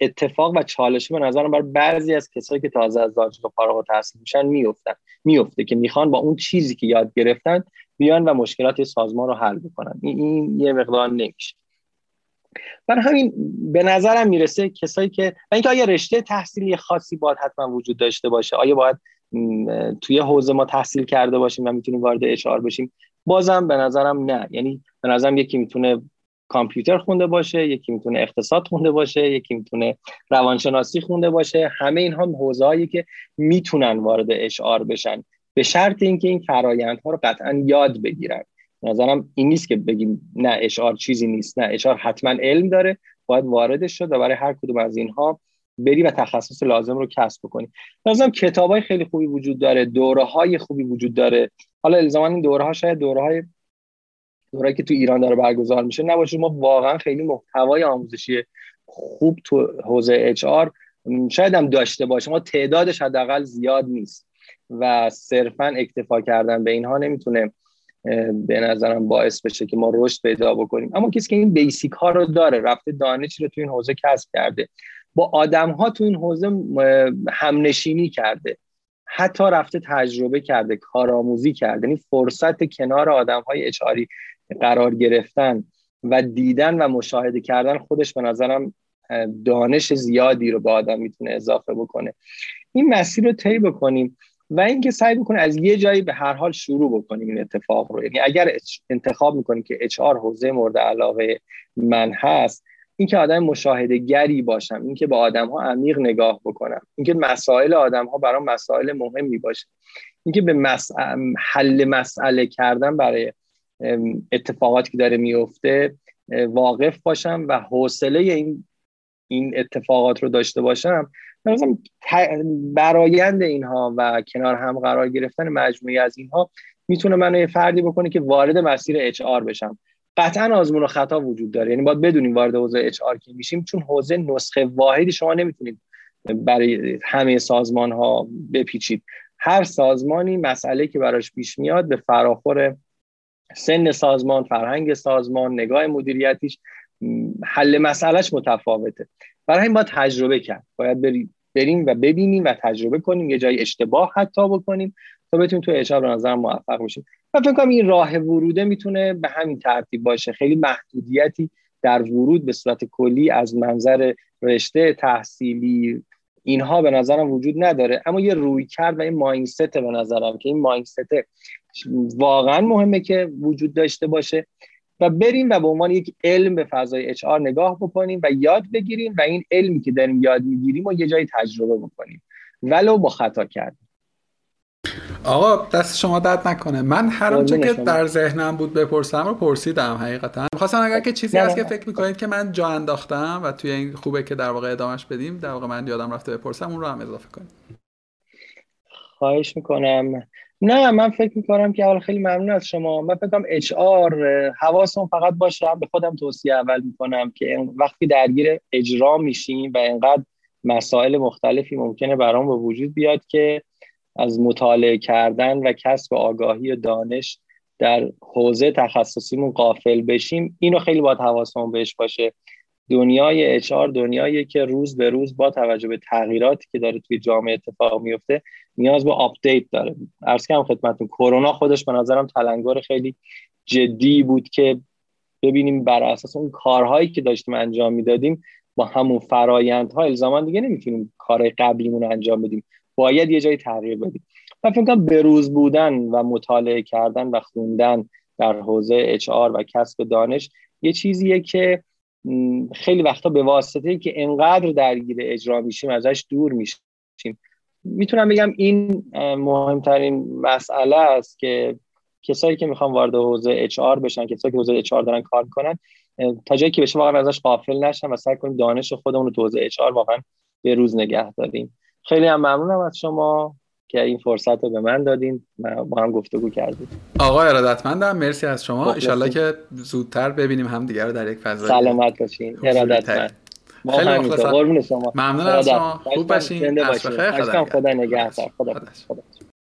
اتفاق و چالش به نظرم بر بعضی از کسایی که تازه از دانشگاه فارغ التحصیل میشن میفتن میفته که می‌خوان با اون چیزی که یاد گرفتن بیان و مشکلات سازمان رو حل بکنن. این یه مقدار نمیشه برای همین به نظرم می‌رسه کسایی که و اینکه آیا رشته تحصیلی خاصی باید حتما وجود داشته باشه؟ آیا باید توی حوزه ما تحصیل کرده باشیم و می‌تونیم وارد اشعار بشیم بازم به نظرم نه. یعنی به نظرم یکی می‌تونه کامپیوتر خونده باشه یکی می‌تونه اقتصاد خونده باشه یکی می‌تونه روانشناسی خونده باشه. همه اینها حوزه هایی که می‌تونن وارد اشعار بشن. به شرط اینکه این فرایندها رو قطعا یاد بگیرن. نظرم این نیست که بگیم نه اشعار چیزی نیست. نه اشعار حتما علم داره. باید واردش شد و برای هر کدوم از اینها بری و تخصص لازم رو کسب بکنی لازم کتاب های خیلی خوبی وجود داره دوره های خوبی وجود داره. حالا الزاما این دوره ها شاید دوره های دوره که تو ایران داره برگزار میشه نباشه. ما واقعا خیلی محتوای آموزشی خوب تو حوزه اچ آر شاید هم داشته باشه. ما تعدادش حداقل زیاد نیست و صرفا اکتفا کردن به اینها نمی‌تونه به نظرم باعث بشه که ما رشد پیدا بکنیم. اما کسی که این بیسیک ها رو داره رفته دانشی رو تو این حوزه کسب کرده با آدم ها تو این حوزه همنشینی کرده. حتی رفته تجربه کرده کارآموزی کرده. یعنی فرصت کنار آدم های اچاری قرار گرفتن و دیدن و مشاهده کردن خودش به نظرم دانش زیادی رو به آدم می‌تونه اضافه بکنه. این مسیر رو طی بکنیم و اینکه سعی بکنیم از یه جایی به هر حال شروع بکنیم این اتفاق رو. یعنی اگر انتخاب می‌کنیم که اچ حوزه مورد علاقه من هست اینکه آدم مشاهده گری باشم اینکه به آدم ها عمیق نگاه بکنم اینکه مسائل آدم ها برام مسائل مهمی باشه اینکه به حل مسئله کردن برای اتفاقاتی که داره میفته واقف باشم و حوصله این این اتفاقات رو داشته باشم. برایند اینها و کنار هم قرار گرفتن مجموعی از اینها می‌تونه منو یه فردی بکنه که وارد مسیر اچ آر بشم. قطعا آزمون و خطا وجود داره. یعنی باید بدونیم وارد حوزه اچ آر که میشیم چون حوزه نسخه واحدی شما نمی‌تونید برای همه سازمان ها بپیچید. هر سازمانی مسئله که براش پیش میاد به فراخور سن سازمان فرهنگ سازمان نگاه مدیریتیش حل مسئلهش متفاوته. برای این باید تجربه کرد. باید بریم و ببینیم و تجربه کنیم یه جای اشتباه حتی بکنیم. تا بتونیم تو اچار به نظر موفق بشیم. و فکر کنم این راه وروده می‌تونه به همین ترتیب باشه. خیلی محدودیتی در ورود به صورت کلی از منظر رشته تحصیلی اینها به نظرم وجود نداره. اما یه روی کرد و این ماینست به نظرم که این ماینست واقعا مهمه که وجود داشته باشه. و بریم و به عنوان یک علم به فضای اچ نگاه بکنیم و یاد بگیریم و این علمی که داریم یاد می‌گیریم و یه جایی تجربه بکنیم. ولو با خطا کردیم. آقا دست شما درد نکنه. من هر آنچه که در ذهنم بود بپرسم رو پرسیدم حقیقتا. می‌خواستم اگر که چیزی هست که فکر می‌کنید که من جا انداختم و توی این خوبه که در واقع ادامش بدیم در واقع من یادم رفته بپرسم اون رو هم اضافه کنیم. خواهش می‌کنم. نه من فکر می‌کنم که اول خیلی ممنون از شما. من فکرم اچ آر حواسم فقط باشه. به خودم توصیه اول می‌کنم که وقتی درگیر اجرا میشیم و انقدر مسائل مختلفی ممکنه برام به وجود بیاد که از مطالعه کردن و کسب آگاهی و دانش در حوزه تخصصیمون قافل بشیم. اینو خیلی باید حواسمون بهش باشه. دنیای اچار دنیایی که روز به روز با توجه به تغییراتی که داره توی جامعه اتفاق میفته نیاز به update داره. عرض کنم خدمتتون کرونا خودش به نظرم تلنگر خیلی جدی بود که ببینیم بر اساس اون کارهایی که داشتیم انجام می‌دادیم با همون فرایندها الزاما دیگه نمی‌تونیم کارهای قبلیمون رو انجام بدیم. باید یه جایی تغییر بدیم من فکر کنم بروز بودن و مطالعه کردن و خوندن در حوزه HR و کسب دانش یه چیزیه که خیلی وقتا به واسطه که انقدر درگیر اجرا میشیم ازش دور میشیم. می‌تونم بگم این مهمترین مسئله است که کسایی که می‌خوان وارد حوزه اچ بشن کسایی که حوزه اچ دارن کار می‌کنن تا جایی که بشه واقعا ازش غافل نشن و سعی کنیم دانش خودمون رو تو حوزه اچ واقعا به روز نگه داریم. خیلی هم ممنونم از شما که این فرصت رو به من دادین. با هم گفتگو کردیم. آقا ارادتمندم مرسی از شما. ان که زودتر ببینیم هم دیگر رو در یک فضا سلامت باشین. ارادتمند. خیلی مخلصم. ممنون از شما. خوب باشین. خدا نگهدار. خدا, خدا.